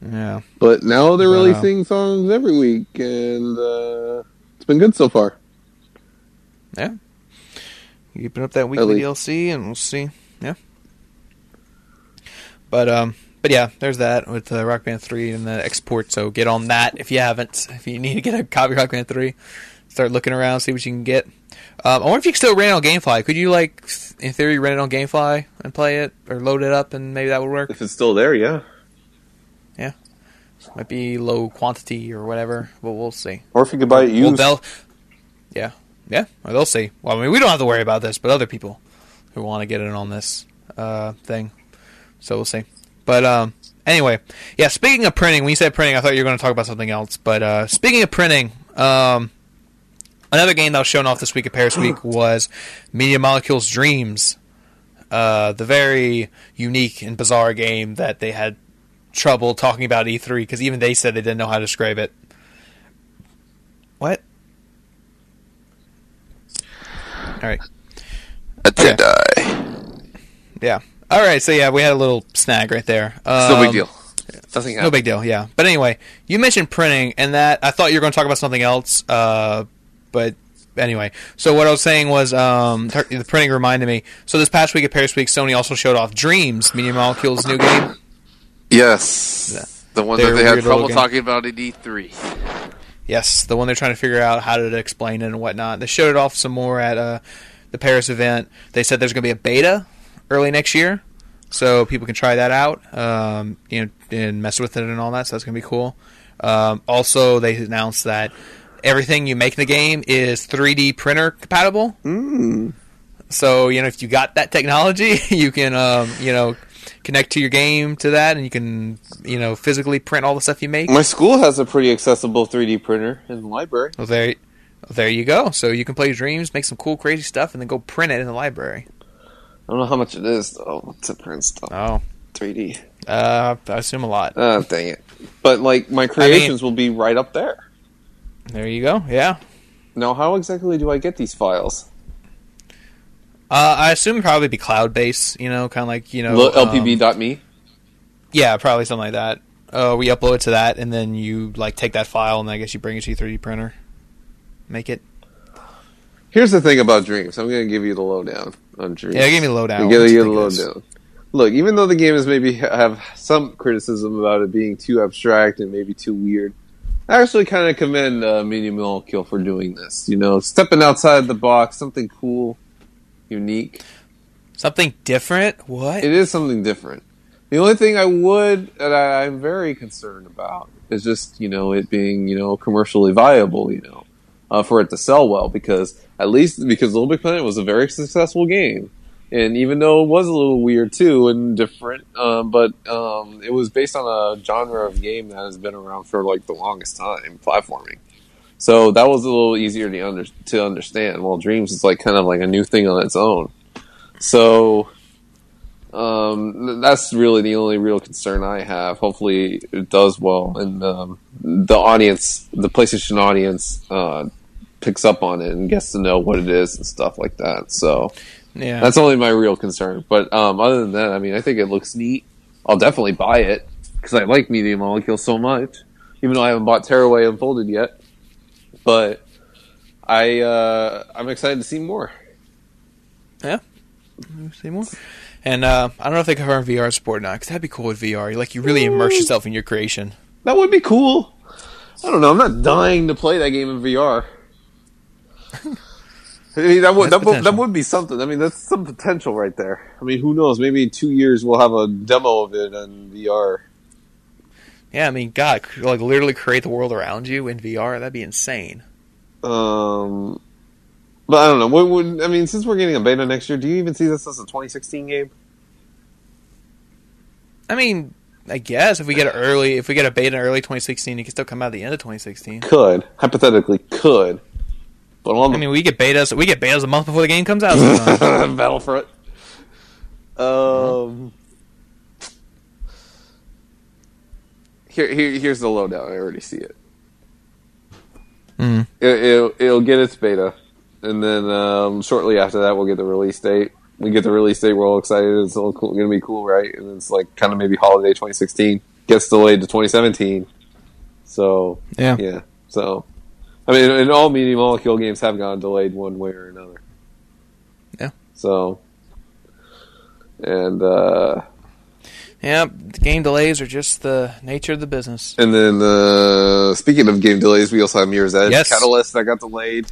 Yeah. But now they're Wow. releasing songs every week, and uh, it's been good so far. Keeping up that weekly DLC, and we'll see. Yeah, but um, but yeah, there's that with uh, Rock Band Three and the export. So get on that if you haven't. (laughs) If you need to get a copy of Rock Band Three, start looking around, see what you can get. Um, I wonder if you can still rent it on GameFly. Could you like, in theory, rent it on GameFly and play it, or load it up, and maybe that would work? If it's still there, yeah. Yeah. Might be low quantity or whatever, but we'll see. Or if you could buy it used. they'll, yeah, yeah, or they'll see. Well, I mean, we don't have to worry about this, but other people who want to get in on this uh, thing, so we'll see. But um, anyway, yeah. Speaking of printing, when you said printing, I thought you were going to talk about something else. But uh, speaking of printing, um, another game that was shown off this week at Paris Week (clears throat) was Media Molecules Dreams, uh, the very unique and bizarre game that they had trouble talking about E3 because even they said they didn't know how to describe it. What? All right. A Okay. Jedi. Yeah. All right. So yeah, we had a little snag right there. It's no Um, big deal. Nothing No big deal. Yeah. But anyway, you mentioned printing, and that I thought you were going to talk about something else. Uh, but anyway, so what I was saying was um, the printing reminded me. So this past week at Paris Week, Sony also showed off Dreams, Media Molecules' new game. Yes. The one They're that they had trouble talking about at E E3. Yes, the one they're trying to figure out how to explain it and whatnot. They showed it off some more at uh, the Paris event. They said there's going to be a beta early next year, so people can try that out, um, you know, and mess with it and all that. So that's going to be cool. Um, also, they announced that everything you make in the game is 3D printer compatible. Mm. So you know, if you got that technology, (laughs) you can um, you know connect to your game to that, and you can you know physically print all the stuff you make. My school has a pretty accessible 3D printer in the library. Well, there, there you go. So you can play your dreams, make some cool, crazy stuff, and then go print it in the library. I don't know how much it is though to print stuff. Oh, 3D. uh, I assume a lot. Ah, dang it. But like my creations will be right up there. There you go. Yeah. Now, how exactly do I get these files? Uh, I assume probably be cloud based. You know, kind of like you know Lo- um, LBP.me. yeah, probably something like that. Uh, we upload it to that, and then you like take that file, and I guess you bring it to your 3D printer, make it. Here's the thing about Dreams. I'm going to give you the lowdown on Dreams. Yeah, give me the lowdown. I'm going What to you the think it is? lowdown. Look, even though the game is maybe have some criticism about it being too abstract and maybe too weird, I actually kind of commend uh, Media Molecule for doing this. You know, stepping outside the box, something cool, unique. Something different. What? It is something different. The only thing I would that I, I'm very concerned about is just you know it being you know commercially viable. You know, uh, for it to sell well because at least because LittleBigPlanet was a very successful game, and even though it was a little weird too and different, um, but um, it was based on a genre of game that has been around for like the longest time, platforming. So that was a little easier to under, to understand. While Dreams is like kind of like a new thing on its own. So um, that's really the only real concern I have. Hopefully, it does well, and um, the audience, the PlayStation audience, uh, picks up on it and gets to know what it is and stuff like that. So yeah. that's only my real concern. But um, other than that, I mean, I think it looks neat. I'll definitely buy it because I like Media Molecule so much, even though I haven't bought Tearaway Unfolded yet. But I uh, I'm excited to see more. Yeah. See more. And uh, I don't know if they confirm VR support or not, because that'd be cool with VR. Like you really immerse yourself in your creation. That would be cool. I don't know. I'm not dying to play that game in VR. I mean, that would that would, that would be something. I mean, that's some potential right there. I mean, who knows? Maybe in two years we'll have a demo of it in VR. Yeah, I mean, God, like literally create the world around you in VR. That'd be insane. Um, but I don't know. What would I mean? Since we're getting a beta next year, do you even see this as a 2016 game? I mean, I guess if we get it early, if we get a beta in early 2016, it can still come out at the end of 2016. Could hypothetically could, but I mean, we get betas. We get betas a month before the game comes out. (laughs) Battlefront. Um, here, here, here's the lowdown. I already see it. Mhm. It, it'll, it'll get its beta, and then um, shortly after that, we'll get the release date. We get the release date. We're all excited. It's all cool, going to be cool, right? And it's like kind of maybe holiday 2016 gets delayed to 2017. So Yeah. yeah. So I mean, and all media molecule games have gone delayed one way or another. Yeah. So and uh Yeah, the game delays are just the nature of the business. and then uh speaking of game delays, we also have Mirror's Edge Yes. Catalyst that got delayed.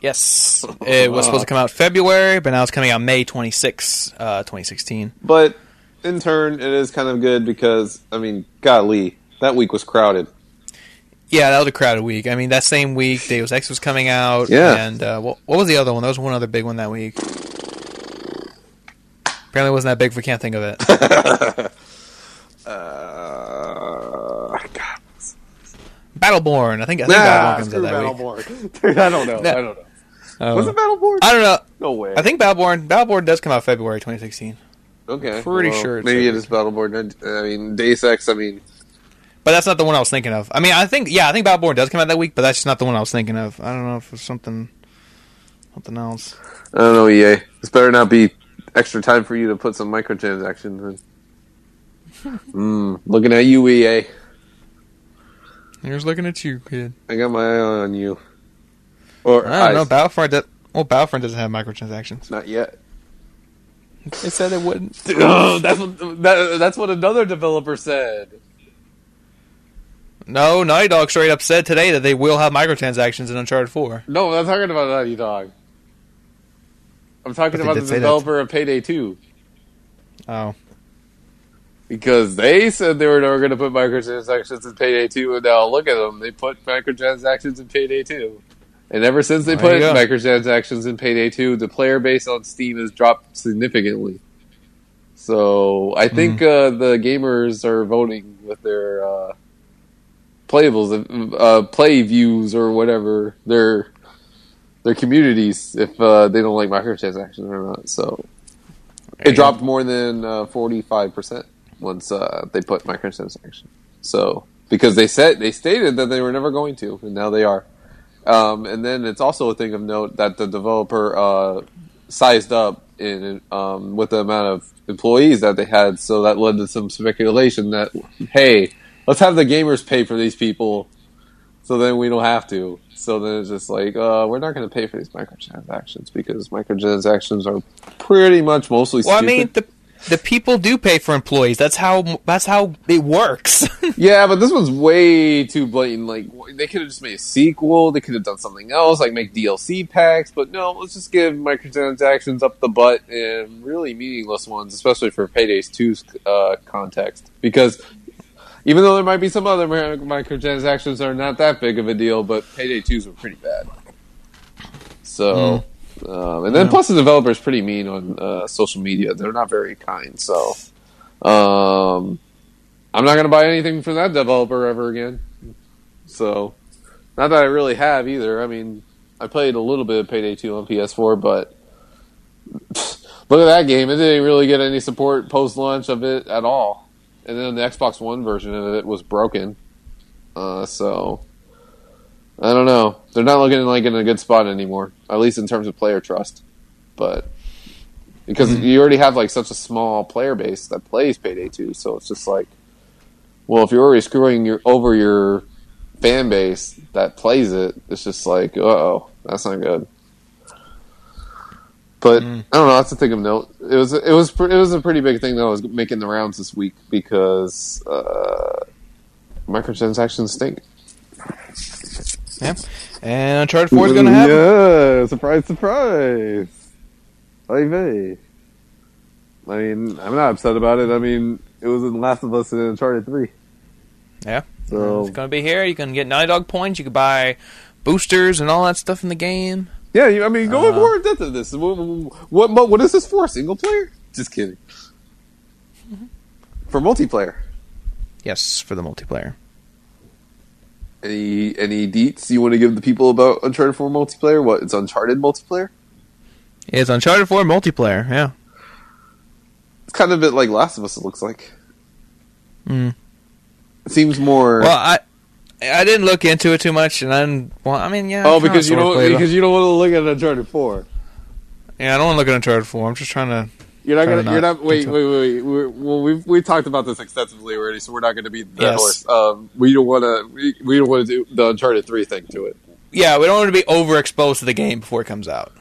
Yes, (laughs) it was supposed to come out February, but now it's coming out May 26, uh, 2016. But in turn, it is kind of good because I mean, golly, that week was crowded. Yeah, that was a crowded week. I mean, that same week, Deus Ex was coming out. Yeah. And uh, what, what was the other one? There was one other big one that week. Apparently, it wasn't that big if we can't think of it. (laughs) Uh, God. Battleborn. I think, I think Nah, Battleborn comes out that week. Battleborn. (laughs) Dude, I don't know. Yeah. I don't know. Oh. Was it Battleborn? I don't know. No way. I think Battleborn Battleborn does come out February 2016. okay. pretty well, sure it's maybe it is Battleborn. I mean, Deus Ex. I mean, But that's not the one I was thinking of. I mean, I think yeah, I think Battleborn does come out that week, but that's just not the one I was thinking of. I don't know if it's something something else. I don't know, EA. This better not be extra time for you to put some microtransactions in. mm, looking at you, EA. Here's looking at you, kid. I got my eye on you. Or I don't know. eyes. Battlefront. Does, well, Battlefront doesn't have microtransactions. Not yet. They said it wouldn't. (laughs) oh, that's what that, that's what another developer said. No, Naughty Dog straight up said today that they will have microtransactions in Uncharted 4. No, I'm not talking about Naughty Dog. I'm talking about the developer of Payday 2. Oh, Because they said they were never going to put microtransactions in Payday 2, and now look at them. They put microtransactions in Payday 2. And ever since they put microtransactions in Payday 2, the player base on Steam has dropped significantly. So I think uh, the gamers are voting with their uh, playables, uh, play views or whatever their their communities if uh, they don't like microtransactions or not. So it dropped more than forty five percent once uh, they put microtransactions. So because they said they stated that they were never going to, and now they are. Um, and then it's also a thing of note that the developer uh, sized up in um, with the amount of employees that they had, so that led to some speculation that hey, let's have the gamers pay for these people, so then we don't have to. So then it's just like uh, we're not going to pay for these microtransactions because microtransactions are pretty much mostly. Well, I mean, the the people do pay for employees. That's how that's how it works. (laughs) Yeah, but this one's way too blatant. Like they could have just made a sequel. They could have done something else, like make DLC packs. But no, let's just give microtransactions up the butt and really meaningless ones, especially for Payday's 2's uh, context. Because even though there might be some other mi- microtransactions that are not that big of a deal, but Payday 2's were pretty bad. So, um, and then Yeah. plus the developer is pretty mean on uh, social media. They're not very kind. So, um, I'm not going to buy anything from that developer ever again. So, not that I really have either. I mean, I played a little bit of Payday 2 on PS4, but look at that game. It didn't really get any support post launch of it at all. And then the Xbox One version of it was broken. Uh, so, I don't know. They're not looking like in a good spot anymore, at least in terms of player trust. But because you already have like such a small player base that plays Payday Two. So it's just like, well, if you're already screwing your over your fan base that plays it, it's just like, oh, that's not good. But I don't know. That's a thing of note. It was it was it was a pretty big thing that was making the rounds this week because uh, microtransactions stink. Yeah. And Uncharted 4 is going to happen. Yeah, surprise, surprise. Oy vey. I mean, I'm not upset about it. I mean, it was in the Last of Us and Uncharted 3. Yeah. So, It's going to be here. You can get Naughty Dog points. You can buy boosters and all that stuff in the game. Yeah, I mean, go Uh, more in depth of this. What, what, what, is this for? Single player? Just kidding. For multiplayer. Yes, for the multiplayer. Any any deets you want to give the people about Uncharted 4 multiplayer? What, it's Uncharted multiplayer? It's Uncharted 4 multiplayer. Yeah. It's kind of a bit like Last of Us, it looks like. Mm. It seems more... Well, I I didn't look into it too much, and then well, I mean, yeah. Oh, because you don't because you don't want to look at Uncharted 4. yeah, I don't want to look at Uncharted 4. I'm just trying to. You're not gonna. You're not not. Wait, wait, wait. We're, well, we've we talked about this extensively already, so we're not going to be that Yes. horse. Um, we don't want to. We, we don't want to do the Uncharted three thing to it. Yeah, we don't want to be overexposed to the game before it comes out.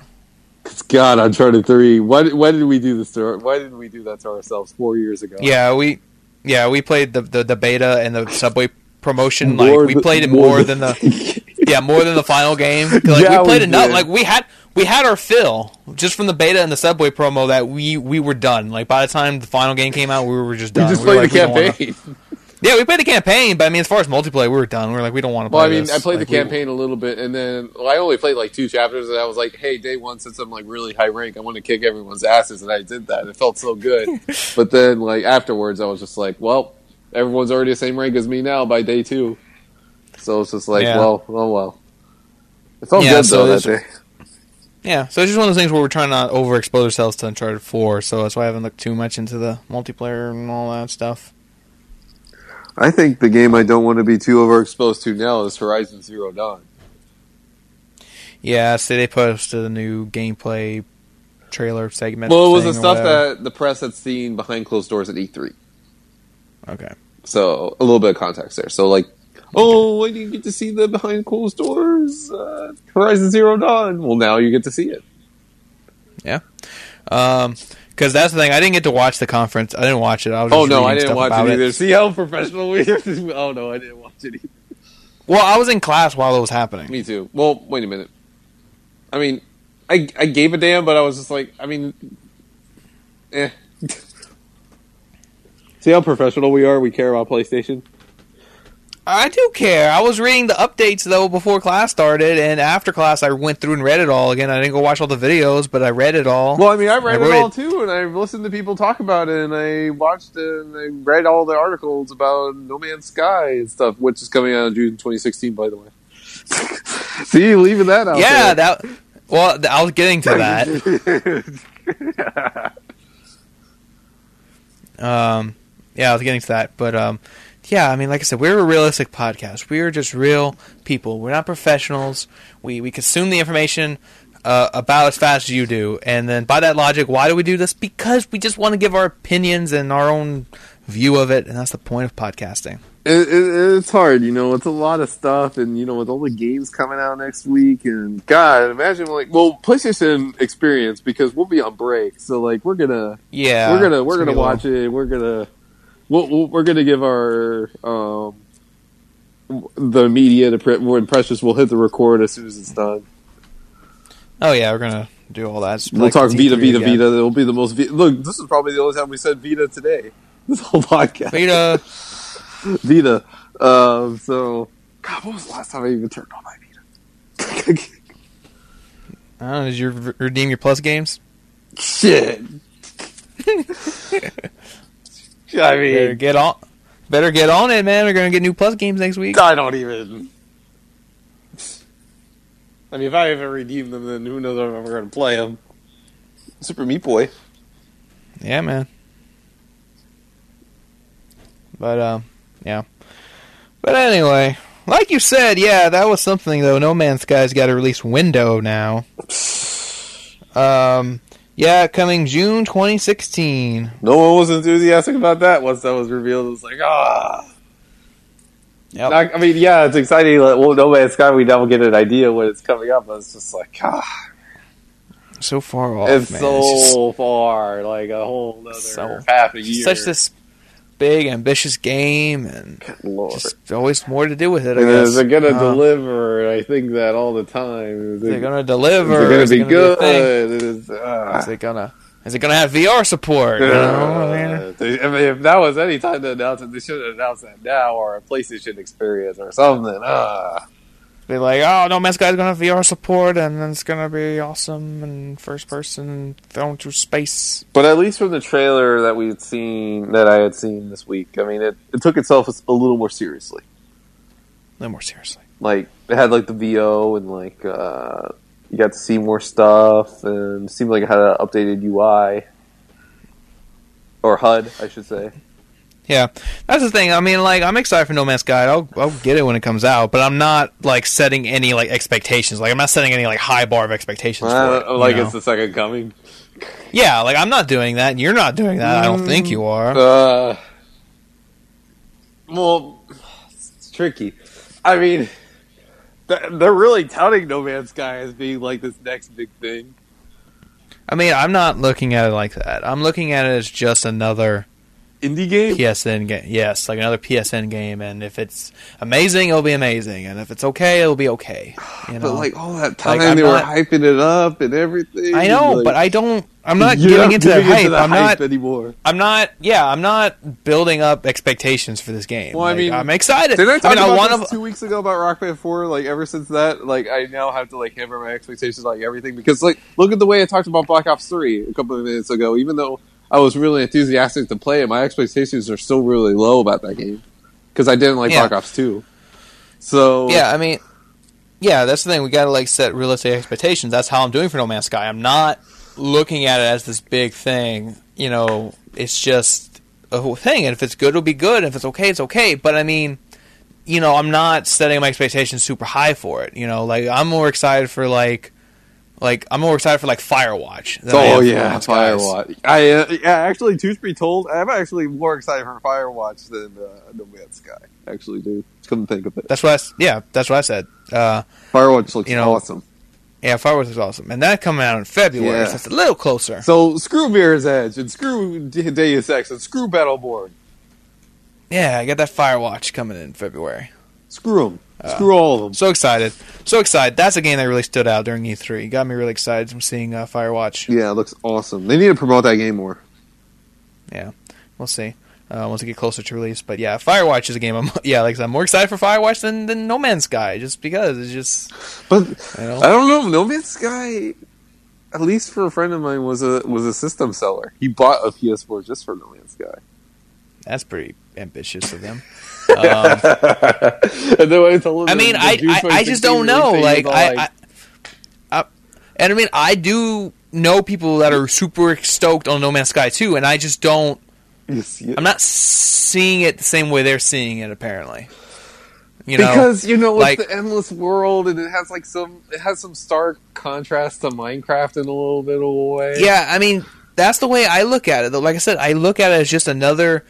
God, Uncharted three. Why? Why did we do this to? Our, why did we do that to ourselves four years ago? Yeah, we yeah we played the the, the beta and the Subway promotion. More like we played it more more, than- than the (laughs) yeah more than the final game. Like Yeah, we played we enough. did. Like we had we had our fill just from the beta and the Subway promo that we we were done. Like by the time the final game came out, we were just we done. just We played like, the we campaign. Yeah, we played the campaign, but I mean, as far as multiplayer, we were done. We were like, we don't want to play. Well, I mean, this. I played Like, the we- campaign a little bit, and then well, I only played like two chapters, and I was like, "Hey, day one, since I'm like really high rank, I want to kick everyone's asses," and I did that. It felt so good, (laughs) but then like afterwards, I was just like, "Well, everyone's already the same rank as me now by day two. so it's just like, Yeah. "Well, oh well." It felt Yeah, good so though that day. Yeah, so it's just one of those things where we're trying not to overexpose ourselves to Uncharted 4, so that's why I haven't looked too much into the multiplayer and all that stuff. I think the game I don't want to be too overexposed to now is Horizon Zero Dawn. Yeah, see, they posted a new gameplay trailer segment. Well, it was the stuff whatever. that the press had seen behind closed doors at E3. Okay. So a little bit of context there. So like, oh, I didn't get to see the behind closed doors uh, Horizon Zero Dawn. Well, now you get to see it. Yeah. Um, because that's the thing. I didn't get to watch the conference. I didn't watch it. I was. Oh no, I didn't watch it either. See how professional we are. (laughs) oh no, I didn't watch it either. Well, I was in class while it was happening. Me too. Well, wait a minute. I mean, I I gave a damn, but I was just like, I mean, eh. (laughs) See how professional we are. We care about PlayStation. I do care. I was reading the updates though before class started, and after class, I went through and read it all again. I didn't go watch all the videos, but I read it all. Well, I mean, I read I it all it- too, and I listened to people talk about it, and I watched it, and I read all the articles about No Man's Sky and stuff, which is coming out in June 2016, by the way. (laughs) See, leaving that out. yeah, there. that. Well, I was getting to that. (laughs) Um, yeah, I was getting to that, but um, yeah, I mean, like I said, we're a realistic podcast. We're just real people. We're not professionals. We we consume the information uh, about as fast as you do, and then by that logic, why do we do this? Because we just want to give our opinions and our own view of it, and that's the point of podcasting. It, it, it's hard, you know. It's a lot of stuff, and you know, with all the games coming out next week, and God, imagine like, well, PlayStation Experience because we'll be on break, so like, we're gonna Yeah, we're gonna we're gonna watch it. We're gonna we'll, we'll, we're gonna give our um the media to pre- when Precious will hit the record as soon as it's done. Oh yeah, we're gonna do all that. We'll like talk Vita, Vita, again. Vita. It'll be the most. Vi- Look, this is probably the only time we said Vita today. (laughs) This whole podcast, Vita. Vita. Um, so, God, what was the last time I even turned on my Vita? (laughs) I don't know, did you redeem your plus games? Shit. (laughs) (laughs) I Better mean, get on. Better get on it, man. We're gonna get new plus games next week. I don't even. I mean, if I haven't redeemed them, then who knows if I'm ever going to play them. Super Meat Boy. Yeah, man. But um, yeah. But anyway, like you said, yeah, that was something though. No Man's Sky's got a release window now. (sighs) Um, Yeah, coming June 2016. No one was enthusiastic about that once that was revealed. It was like, ah. Yep. I, I mean, yeah, it's exciting. Like, well, No Man's Sky, we now get an idea when it's coming up, but it's just like, ah, so far off, it's man. so It's just far, like a whole other So- half a year. such this big, ambitious game, and just always more to do with it. I And guess is it gonna Uh, deliver? I think that all the time. It, it gonna is deliver? it gonna Is be gonna good? It is, ah. Is it gonna? Is it gonna have VR support? You know? Uh, they- I mean, if that was any time to announce it, they should have announced that now, or a PlayStation experience, or something. Ah, be like, oh, No Man's Sky's gonna have VR support, and then it's gonna be awesome and first person thrown through space. but at least from the trailer that we had seen, that I had seen this week, I mean, it, it took itself a little more seriously. A little more seriously. Like it had like the VO and like uh, you got to see more stuff, and seemed like it had an updated UI or HUD, I should say. Yeah, that's the thing. I mean, like, I'm excited for No Man's Sky. I'll I'll get it when it comes out, but I'm not like setting any like expectations. Like, I'm not setting any like high bar of expectations for it. you like know? it's the second coming. yeah, like I'm not doing that. and You're not doing that. I don't think you are. Uh, well, it's tricky. I mean, th- they're really touting No Man's Sky as being like this next big thing. I mean, I'm not looking at it like that. I'm looking at it as just another Indie game. PSN game. Yes, like another PSN game. And if it's amazing, it'll be amazing. And if it's okay, it'll be okay. (sighs) You know? But like all that time, Like, they not- were hyping it up and everything. I know, like, but I don't. I'm not you're giving into that giving hype. the I'm hype not. anymore. I'm not. Yeah, I'm not building up expectations for this game. Well, I mean, I'm excited. Didn't I talk mean, I about want this two weeks ago about Rock Band Four? Like ever since that, like I now have to like hammer my expectations like everything because like look at the way I talked about Black Ops Three a couple of minutes ago. Even though I was really enthusiastic to play it, my expectations are still really low about that game because I didn't like Yeah. Black Ops Two. So Yeah, I mean, yeah, that's the thing. We got to like set realistic expectations. That's how I'm doing for No Man's Sky. I'm not looking at it as this big thing. You know, it's just a whole thing. And if it's good, it'll be good. And if it's okay, it's okay. But I mean, you know, I'm not setting my expectations super high for it. You know, like I'm more excited for like. Like I'm more excited for like Firewatch. than I am Oh yeah. Firewatch. I uh, yeah, actually, truth be told, I'm actually more excited for Firewatch than uh, No Man's Sky. Actually, dude, couldn't think of it. That's what I yeah, that's what I said. Uh, Firewatch looks You know, awesome. yeah, Firewatch is awesome, and that coming out in February, Yeah. so it's a little closer. So screw Mirror's Edge and screw De- Deus Ex and screw Battleborn. Yeah, I got that Firewatch coming in February. Screw them. Uh, screw all of them. So excited, so excited. That's a game that really stood out during E3. Got me really excited from seeing uh, Firewatch. Yeah, it looks awesome. They need to promote that game more. Yeah, we'll see uh, once we get closer to release. But yeah, Firewatch is a game. I'm (laughs) yeah, like I'm more excited for Firewatch than, than No Man's Sky, just because it's just But you know. I don't know. No Man's Sky, at least for a friend of mine, was a was a system seller. He bought a PS4 just for No Man's Sky. That's pretty ambitious of them. (laughs) (laughs) and then I told him I mean, I, I, I just don't know. Like, date, he was I, I, I, and I mean, I do know people that are super stoked on No Man's Sky too, and I just don't. You see it? I'm not seeing it the same way they're seeing it. Apparently, you know, because you know like- it's the endless world, and it has like some it has some stark contrast to Minecraft in a little bit of a way. yeah. I mean, that's the way I look at it. Though, like I said, I look at it as just another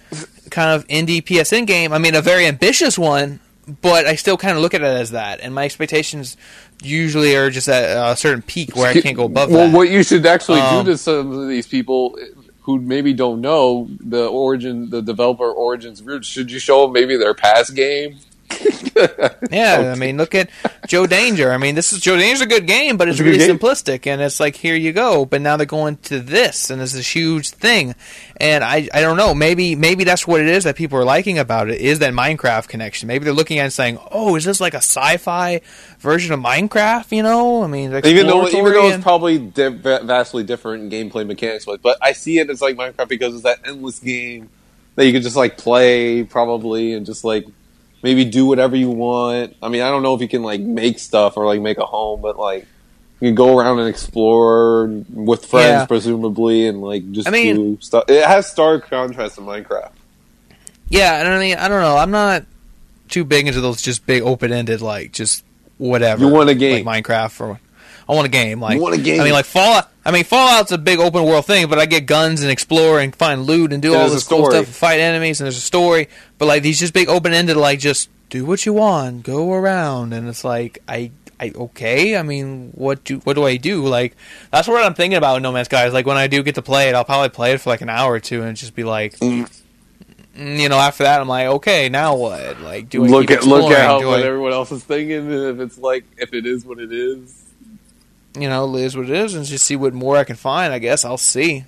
kind of indie PSN game. I mean, a very ambitious one, but I still kind of look at it as that. And my expectations usually are just at a certain peak where I can't go above Well, that. what you should actually Um, do to some of these people who maybe don't know the origin, the developer origins roots, should you show them maybe their past game? (laughs) Yeah, I mean, look at Joe Danger. I mean, this is Joe Danger's a good game, but it's It's really simplistic, and it's like here you go. But now they're going to this, and this is a huge thing. And I, I don't know. Maybe, maybe that's what it is that people are liking about it is that Minecraft connection. Maybe they're looking at it and saying, "Oh, is this like a sci-fi version of Minecraft?" You know, I mean, even though even though it's probably di- vastly different in gameplay mechanics, but but I see it as like Minecraft because it's that endless game that you could just like play probably and just like maybe do whatever you want. I mean, I don't know if you can like make stuff or like make a home, but like you can go around and explore with friends Yeah. presumably and like just I mean- do stuff. It has stark contrast to Minecraft. Yeah, and I mean, I don't know. I'm not too big into those just big open-ended like just whatever. You want a game. like Minecraft or I want a game. Like want a game. I mean, like Fallout. I mean, Fallout's a big open world thing, but I get guns and explore and find loot and do all this cool stuff, and fight enemies, and there's a story. But like these just big open ended, like just do what you want, go around, and it's like I. I, okay, I mean, what do what do I do? Like, that's what I'm thinking about with No Man's Sky. Is like when I do get to play it, I'll probably play it for like an hour or two, and just be like, Mm. mm, you know, after that, I'm like, okay, now what? Like, do I look at look at how what I- everyone else is thinking. and If it's like if it is what it is, you know, it is what it is, and just see what more I can find. I guess I'll see.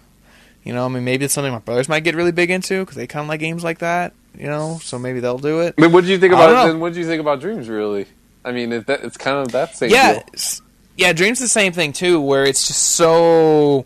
You know, I mean, maybe it's something my brothers might get really big into because they kind of like games like that. You know, so maybe they'll do it. I mean, what do you think about then? What do you think about Dreams? Really? I mean, it, that, it's kind of that same Yeah, yeah. Dreams the same thing too, where it's just so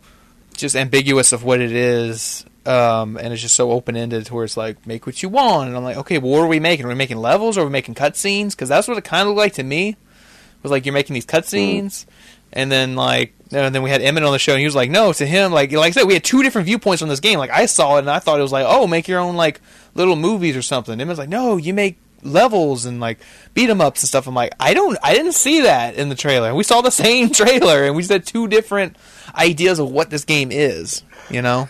just ambiguous of what it is, um, and it's just so open ended to where it's like make what you want, and I'm like, okay, well, what are we making? Are we making levels? or Are we making cutscenes? Because that's what it kind of looked like to me. It was like you're making these cutscenes, and then like and then we had Emmett on the show, and he was like, no, to him, like like I said, we had two different viewpoints on this game. Like I saw it, and I thought it was like, oh, make your own like little movies or something. Emmett's like, no, you make levels and like beat 'em ups and stuff. I'm like, I don't, I didn't see that in the trailer. We saw the (laughs) same trailer, and we just had two different ideas of what this game is. You know?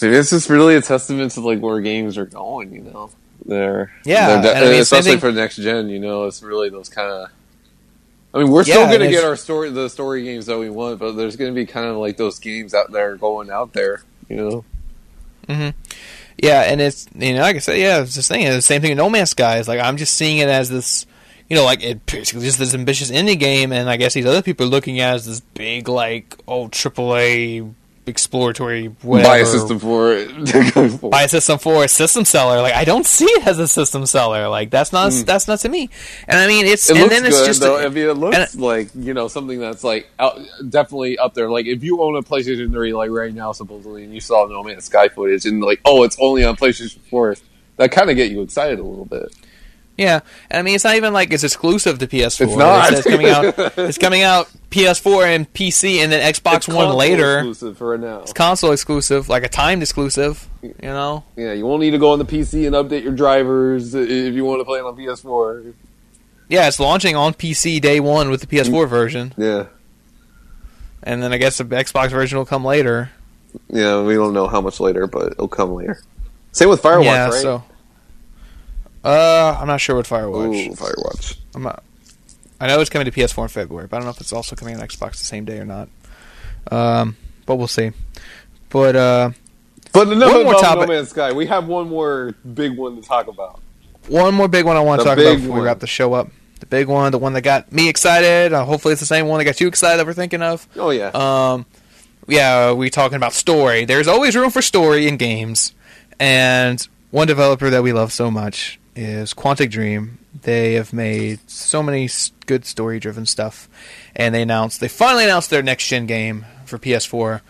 Maybe it's just really a testament to like where games are going. You know, they're Yeah, they're de- and I mean, especially for next gen. You know, it's really those kind of. I mean, we're Yeah, still going to get our story, the story games that we want, but there's going to be kind of like those games out there going out there. You know, mm-hmm. Yeah, and it's you know, like I said, yeah, it's this thing. It's the same thing with No Man's Sky. Like I'm just seeing it as this, you know, like it basically just this ambitious indie game, and I guess these other people are looking at it as this big, like, oh, AAA exploratory whatever. buy a system for it. buy a system for a system seller. Like I don't see it as a system seller. Like that's not hmm. that's not to me. And I mean it's. It and looks then it's good just though. a- I mean, it looks and- like you know something that's like out, definitely up there. Like if you own a PlayStation Three, like right now, supposedly, and you saw No Man's Sky footage, and like, oh, it's only on PlayStation Four, that kind of get you excited a little bit. Yeah. And I mean it's not even like it's exclusive to PS4. It's not. It says coming out. it's coming out PS4 and PC, and then Xbox It's One later. exclusive for now. It's console exclusive, like a timed exclusive. You know. Yeah, you won't need to go on the PC and update your drivers if you want to play it on PS4. Yeah, it's launching on PC day one with the PS4 mm. version, Yeah, and then I guess the Xbox version will come later. yeah, we don't know how much later, but it'll come later. Same with Firewatch, yeah, right? so. Uh, I'm not sure what Firewatch. Ooh, Firewatch. I'm not. I know it's coming to PS4 in February, but I don't know if it's also coming on Xbox the same day or not. Um, but we'll see. But uh, But enough One more about topic. No Man's Sky. We have one more big one to talk about. one more big one I want to The talk about before we one. wrap the show up. The big one, the one that got me excited. Uh, hopefully, it's the same one that got you excited that we're thinking of. Oh yeah, Um, yeah, we talking about story. There's always room for story in games, and one developer that we love so much is Quantic Dream. They have made so many good story-driven stuff, and they announced they finally announced their next gen game for PS4.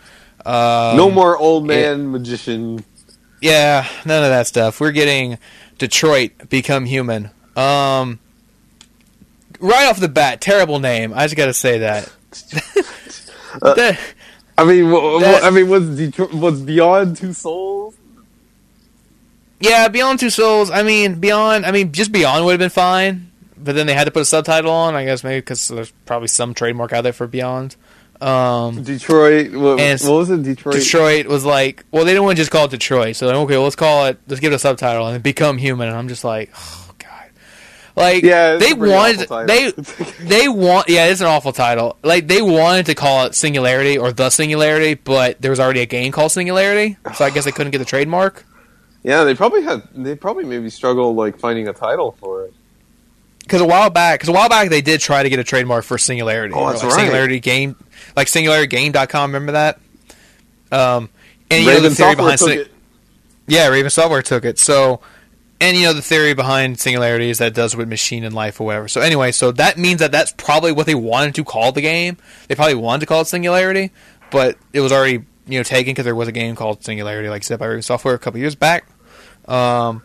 Um, no more old man magician. yeah, none of that stuff. We're getting Detroit Become Human. Um, right off the bat, terrible name. I just got to say that. (laughs) (laughs) That- I mean, That- I mean, was Detroit, was Beyond Two Souls? Yeah, Beyond Two Souls. I mean, Beyond. I mean, just Beyond would have been fine, but then they had to put a subtitle on. I guess maybe because there's probably some trademark out there for Beyond. Um, Detroit. What, what was it? Detroit. Detroit was like, well, they didn't want to just call it Detroit, so like, okay, well, let's call it. Let's give it a subtitle and become human. And I'm just like, oh god, like Yeah, they wanted they (laughs) they want yeah, it's an awful title. Like they wanted to call it Singularity or the Singularity, but there was already a game called Singularity, so I guess they couldn't get the trademark. Yeah, they probably had. They probably maybe struggled like finding a title for it. Because a while back, because a while back they did try to get a trademark for Singularity. Oh, that's like right. Singularity Game, like SingularityGame.com. Remember that? Um, and you know the theory Software behind took Sing- it. yeah, Raven Software took it. So, and you know the theory behind Singularity is that it does with machine and life or whatever. So anyway, so that means that that's probably what they wanted to call the game. They probably wanted to call it Singularity, but it was already you know taken because there was a game called Singularity, like said by Raven Software a couple years back. Um,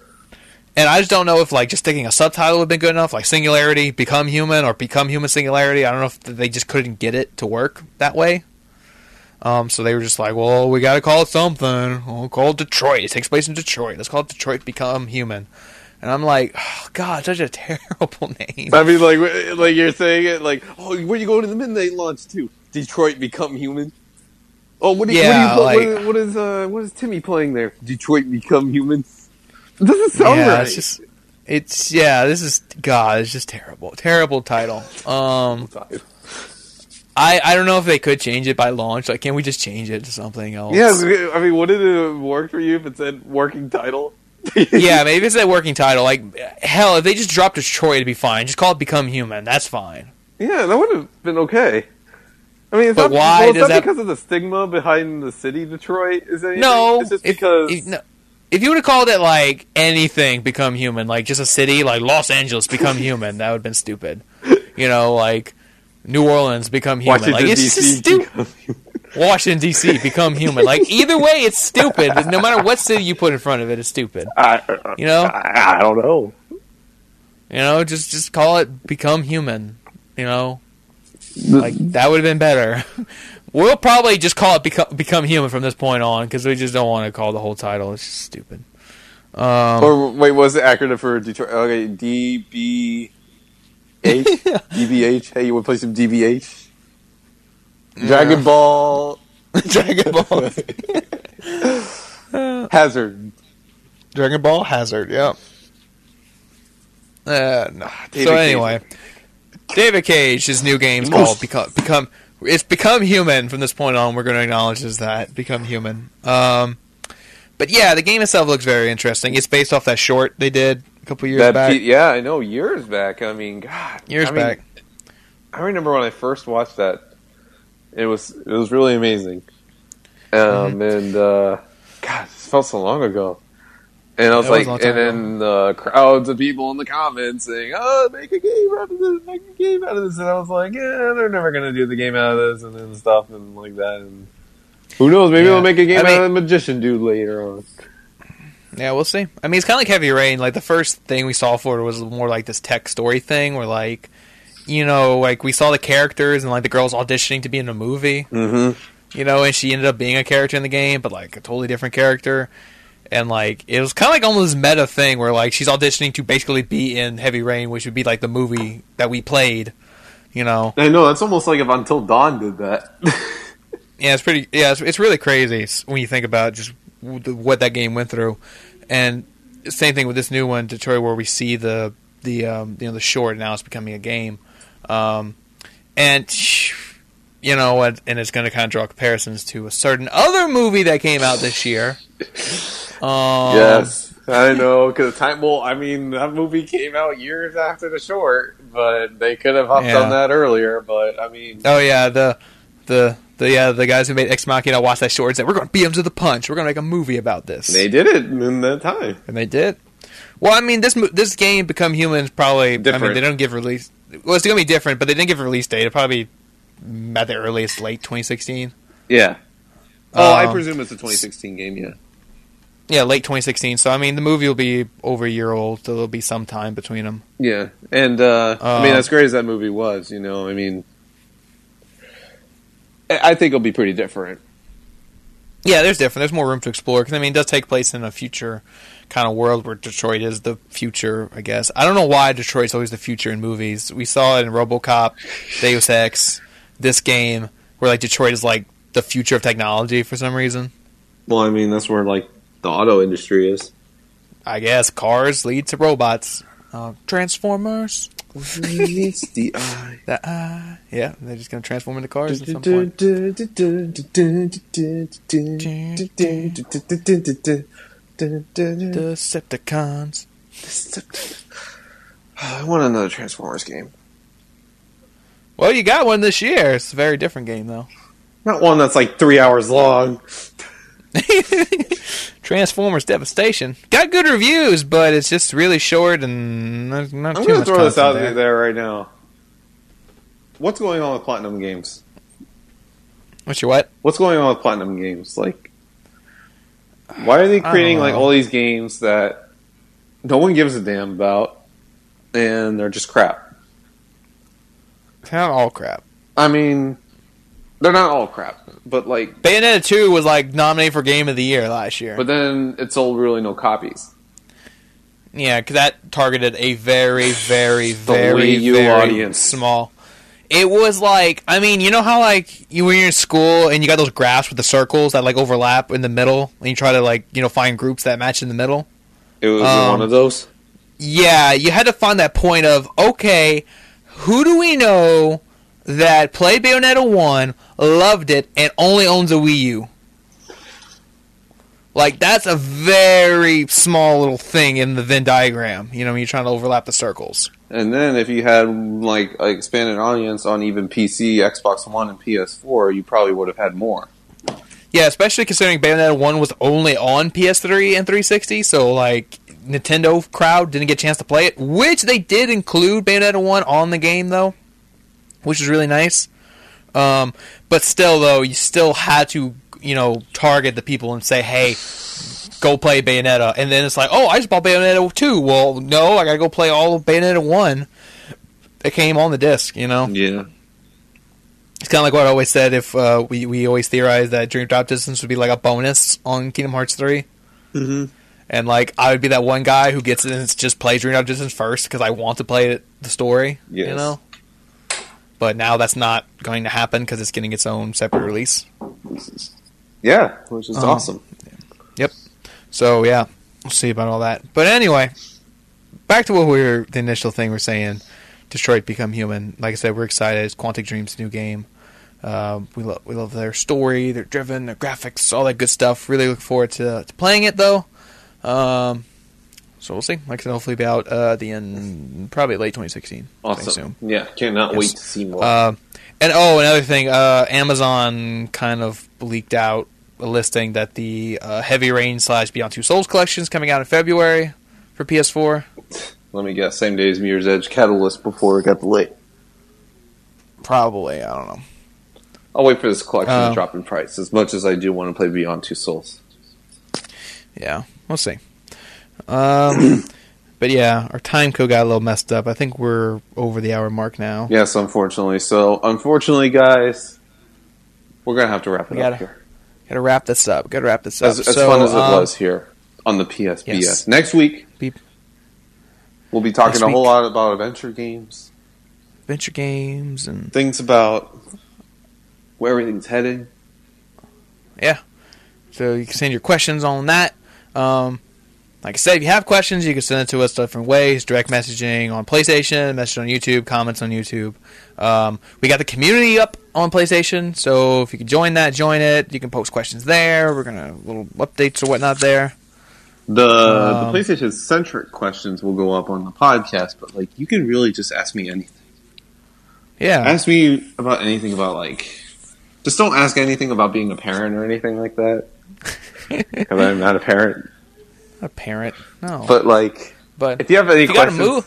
and I just don't know if like just sticking a subtitle would have been good enough, like Singularity, Become Human, or Become Human Singularity. I don't know if they just couldn't get it to work that way. Um, so they were just like, well, we got to call it something. We'll call it Detroit. It takes place in Detroit. Let's call it Detroit Become Human. And I'm like, oh, God, such a (laughs) terrible name. I mean, like, like you're saying it, like, oh, where you going to the midnight launch to? Detroit become human. Oh, what, do you, Yeah, what, do you, like- what, what is uh, what is Timmy playing there? Detroit Become Human. It doesn't sound yeah, right. it's just it's yeah. This is God. It's just terrible. Terrible title. Um, I I don't know if they could change it by launch. Like, can we just change it to something else? yeah, I mean, wouldn't it have worked for you if it said working title? (laughs) yeah, maybe it's that working title. Like, hell, if they just dropped Detroit, it'd be fine. Just call it Become Human. That's fine. Yeah, that would have been okay. I mean, it's But not, why well, it's does not that- because of the stigma behind the city Detroit. Is anything? No, it's just if, because if, no, if you would have called it like anything Become Human, like just a city, like Los Angeles Become (laughs) Human, that would have been stupid. You know, like New Orleans Become Human. Washington like it's just stupid. Washington D.C. become human. Like either way, it's stupid. No matter what city you put in front of it, it's stupid. I, You know? I, I don't know. You know, just just call it become human. You know, like that would have been better. (laughs) We'll probably just call it become become human from this point on because we just don't want to call the whole title. It's just stupid. Um, Or wait, what's the acronym for Detroit? Okay, DBH. (laughs) DBH. Hey, you want to play some DBH? Dragon Ball (laughs) Dragon Ball, (laughs) Hazard. Dragon Ball Hazard. Yeah. Uh, no. David so Cage. anyway, David Cage, his new game's Most- called become become. It's become human from this point on. We're going to acknowledge as that become human. Um, but yeah, the game itself looks very interesting. It's based off that short they did a couple years That back. pe- yeah, I know. Years back. I mean, God. years I mean, back. I remember when I first watched that. It was it was really amazing. Um, Mm-hmm. and uh, God, it felt so long ago. And I was was like, time and then the crowds of people in the comments saying, "Oh, make a game out of this, make a game out of this," and I was like, "Yeah, they're never gonna do the game out of this," and then stuff and like that. And who knows? Maybe Yeah. they'll make a game I mean- out of the magician dude later on. Yeah, we'll see. I mean, it's kind of like Heavy Rain. Like the first thing we saw for it was more like this tech story thing, where like, you know, like we saw the characters and like the girls auditioning to be in a movie. Mm-hmm. you know, and she ended up being a character in the game, but like a totally different character. And like it was kind of like almost this meta thing where like she's auditioning to basically be in Heavy Rain, which would be like the movie that we played. You know, I know that's almost like if Until Dawn did that. (laughs) yeah, it's pretty. Yeah, it's, it's really crazy when you think about just what that game went through. And same thing with this new one, Detroit, where we see the the um, you know the short now it's becoming a game, um, and you know, and, and it's going to kind of draw comparisons to a certain other movie that came out this year. (laughs) Um, Yes, I know. Because time, well, I mean, that movie came out years after the short, but they could have hopped Yeah. on that earlier. But I mean, Oh yeah, the the the yeah the guys who made Ex Machina watched that short and said we're going to beat them to the punch. We're going to make a movie about this. they did it in that time. And they did. Well, I mean, this this game, Become Human, is probably. I mean, Different. they don't give release. Well, it's going to be different, but they didn't give a release date. It'll probably be at the earliest late 2016. Yeah. Oh, I Um, presume it's a 2016 game. Yeah. Yeah, late 2016. So I mean, the movie will be over a year old, so there'll be some time between them. Yeah, and uh, I mean, Um, as great as that movie was, you know, I mean, I I think it'll be pretty different. Yeah, there's different. There's more room to explore because I mean, it does take place in a future kind of world where Detroit is the future. I guess I don't know why Detroit's always the future in movies. We saw it in RoboCop, Deus Ex, this game where like Detroit is like the future of technology for some reason. Well, I mean, that's where like the auto industry is. I guess cars lead to robots. Uh, Transformers. It's (laughs) the eye. That uh, yeah, they're just gonna transform into cars at some point. Decepticons. I want another Transformers game. Well, you got one this year. It's a very different game though. Not one that's like three hours long. (laughs) Transformers Devastation got good reviews, but it's just really short and not, not I'm too going to much throw this out content there. right now. What's going on with Platinum Games? What's your what? What's going on with Platinum Games? Like, why are they creating like all these games that no one gives a damn about, and they're just crap? It's not all crap. I mean, they're not all crap, but like, Bayonetta 2 was like nominated for Game of the Year last year. but then it sold really no copies. Yeah, because that targeted a very, very, very, very audience. small. It was like, I mean, you know how like you when you're in school and you got those graphs with the circles that like overlap in the middle, and you try to like you know find groups that match in the middle. It was Um, one of those. Yeah, you had to find that point of okay, who do we know that played Bayonetta one, loved it, and only owns a Wii U? Like that's a very small little thing in the Venn diagram. You know, when you're trying to overlap the circles. And then if you had like an expanded audience on even PC, Xbox One, and PS4, you probably would have had more. Yeah, especially considering Bayonetta 1 was only on PS3 and 360, so like Nintendo crowd didn't get a chance to play it, which they did include Bayonetta 1 on the game though, which is really nice. Um, but still though, you still had to, you know, target the people and say, "Hey, go play Bayonetta." And then it's like, "Oh, I just bought Bayonetta 2." Well, no, I got to go play all of Bayonetta 1. It came on the disc, you know. Yeah. It's kind of like what I always said. If uh, we we always theorized that Dream Drop Distance would be like a bonus on Kingdom Hearts 3 Mm-hmm. and like I would be that one guy who gets it and just plays Dream Drop Distance first because I want to play it, the story. You Yes. know. But now that's not going to happen because it's getting its own separate release. Yeah, which is Um, awesome. Yep. So yeah, we'll see about all that. But anyway, back to what we were the initial thing we're saying. Detroit Become Human. Like I said, we're excited. It's Quantic Dream's new game. Um, we love we love their story, their driven, their graphics, all that good stuff. Really look forward to, to playing it though. Um, so we'll see. Like I said, hopefully be out uh, the end, probably late 2016. I Awesome. Yeah, cannot Yes. wait to see more. Uh, and oh, another thing, uh, Amazon kind of leaked out a listing that the uh, Heavy Rain slash Beyond Two Souls collection is coming out in February for PS4. Let me guess. Same day as Mirror's Edge Catalyst before it got delayed. Probably, I don't know. I'll wait for this collection Uh, to drop in price. As much as I do want to play Beyond Two Souls. Yeah, we'll see. Um, (clears throat) but yeah, our time code got a little messed up. I think we're over the hour mark now. Yes, unfortunately. So, unfortunately, guys, we're gonna have to wrap it up gotta here. Gotta wrap this up. Gotta wrap this up. As, as So, fun as it um, was here on the PSBS. yes. Next week, Beep. we'll be talking Next a whole week. lot about adventure games, adventure games and things about where everything's headed. Yeah. So you can send your questions on that. Um, like I said, if you have questions, you can send it to us different ways: direct messaging on PlayStation, message on YouTube, comments on YouTube. Um, we got the community up on PlayStation, so if you can join that, join it. You can post questions there. We're gonna little updates or whatnot there. The Um, the PlayStation centric questions will go up on the podcast, but like you can really just ask me anything. Yeah, Ask me about anything about like. Just don't ask anything about being a parent or anything like that. (laughs) Because I'm not a parent. A parent. No, But like, but if you have any you got a questions,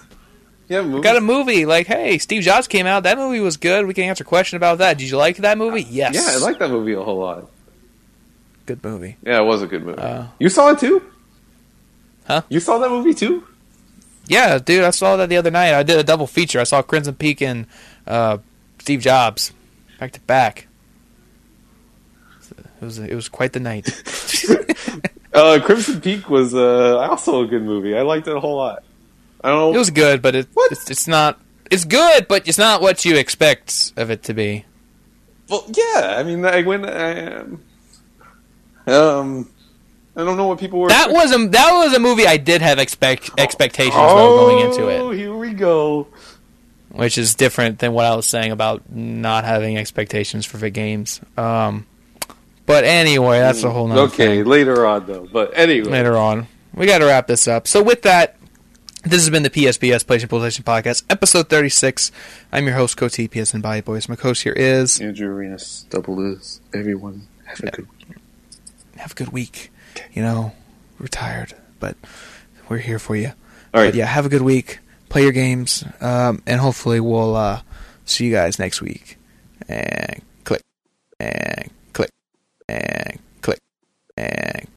yeah, move. got a movie like, hey, Steve Jobs came out. That movie was good. We can answer a question about that. Did you like that movie? Yes. Yeah, I like that movie a whole lot. good movie. Yeah, it was a good movie. Uh, you saw it too? Huh? You saw that movie too? Yeah, dude, I saw that the other night. I did a double feature. I saw Crimson Peak and uh, Steve Jobs back to back. It was it was quite the night. (laughs) (laughs) Uh, Crimson Peak was uh, also a good movie. I liked it a whole lot. I don't know. It was good, but it, What? it's it's not it's good, but it's not what you expect of it to be. well, yeah. I mean, I went. I, um, um, I don't know what people were. That was a that was a movie I did have expect expectations though going into Oh, it, here we go. which is different than what I was saying about not having expectations for big games. Um, but anyway, that's a whole nother Okay, thing. later on though. But anyway, later on. We got to wrap this up. So with that, this has been the PSBS PlayStation PlayStation Podcast, episode 36. I'm your host, Coach TPS and Body Boys. My host here is Andrew Arenas, double is everyone. Have a good. have a good week. You know, we're tired, but we're here for you. All right. But yeah, have a good week. Play your games, um, and hopefully we'll uh, see you guys next week. And click. And and click and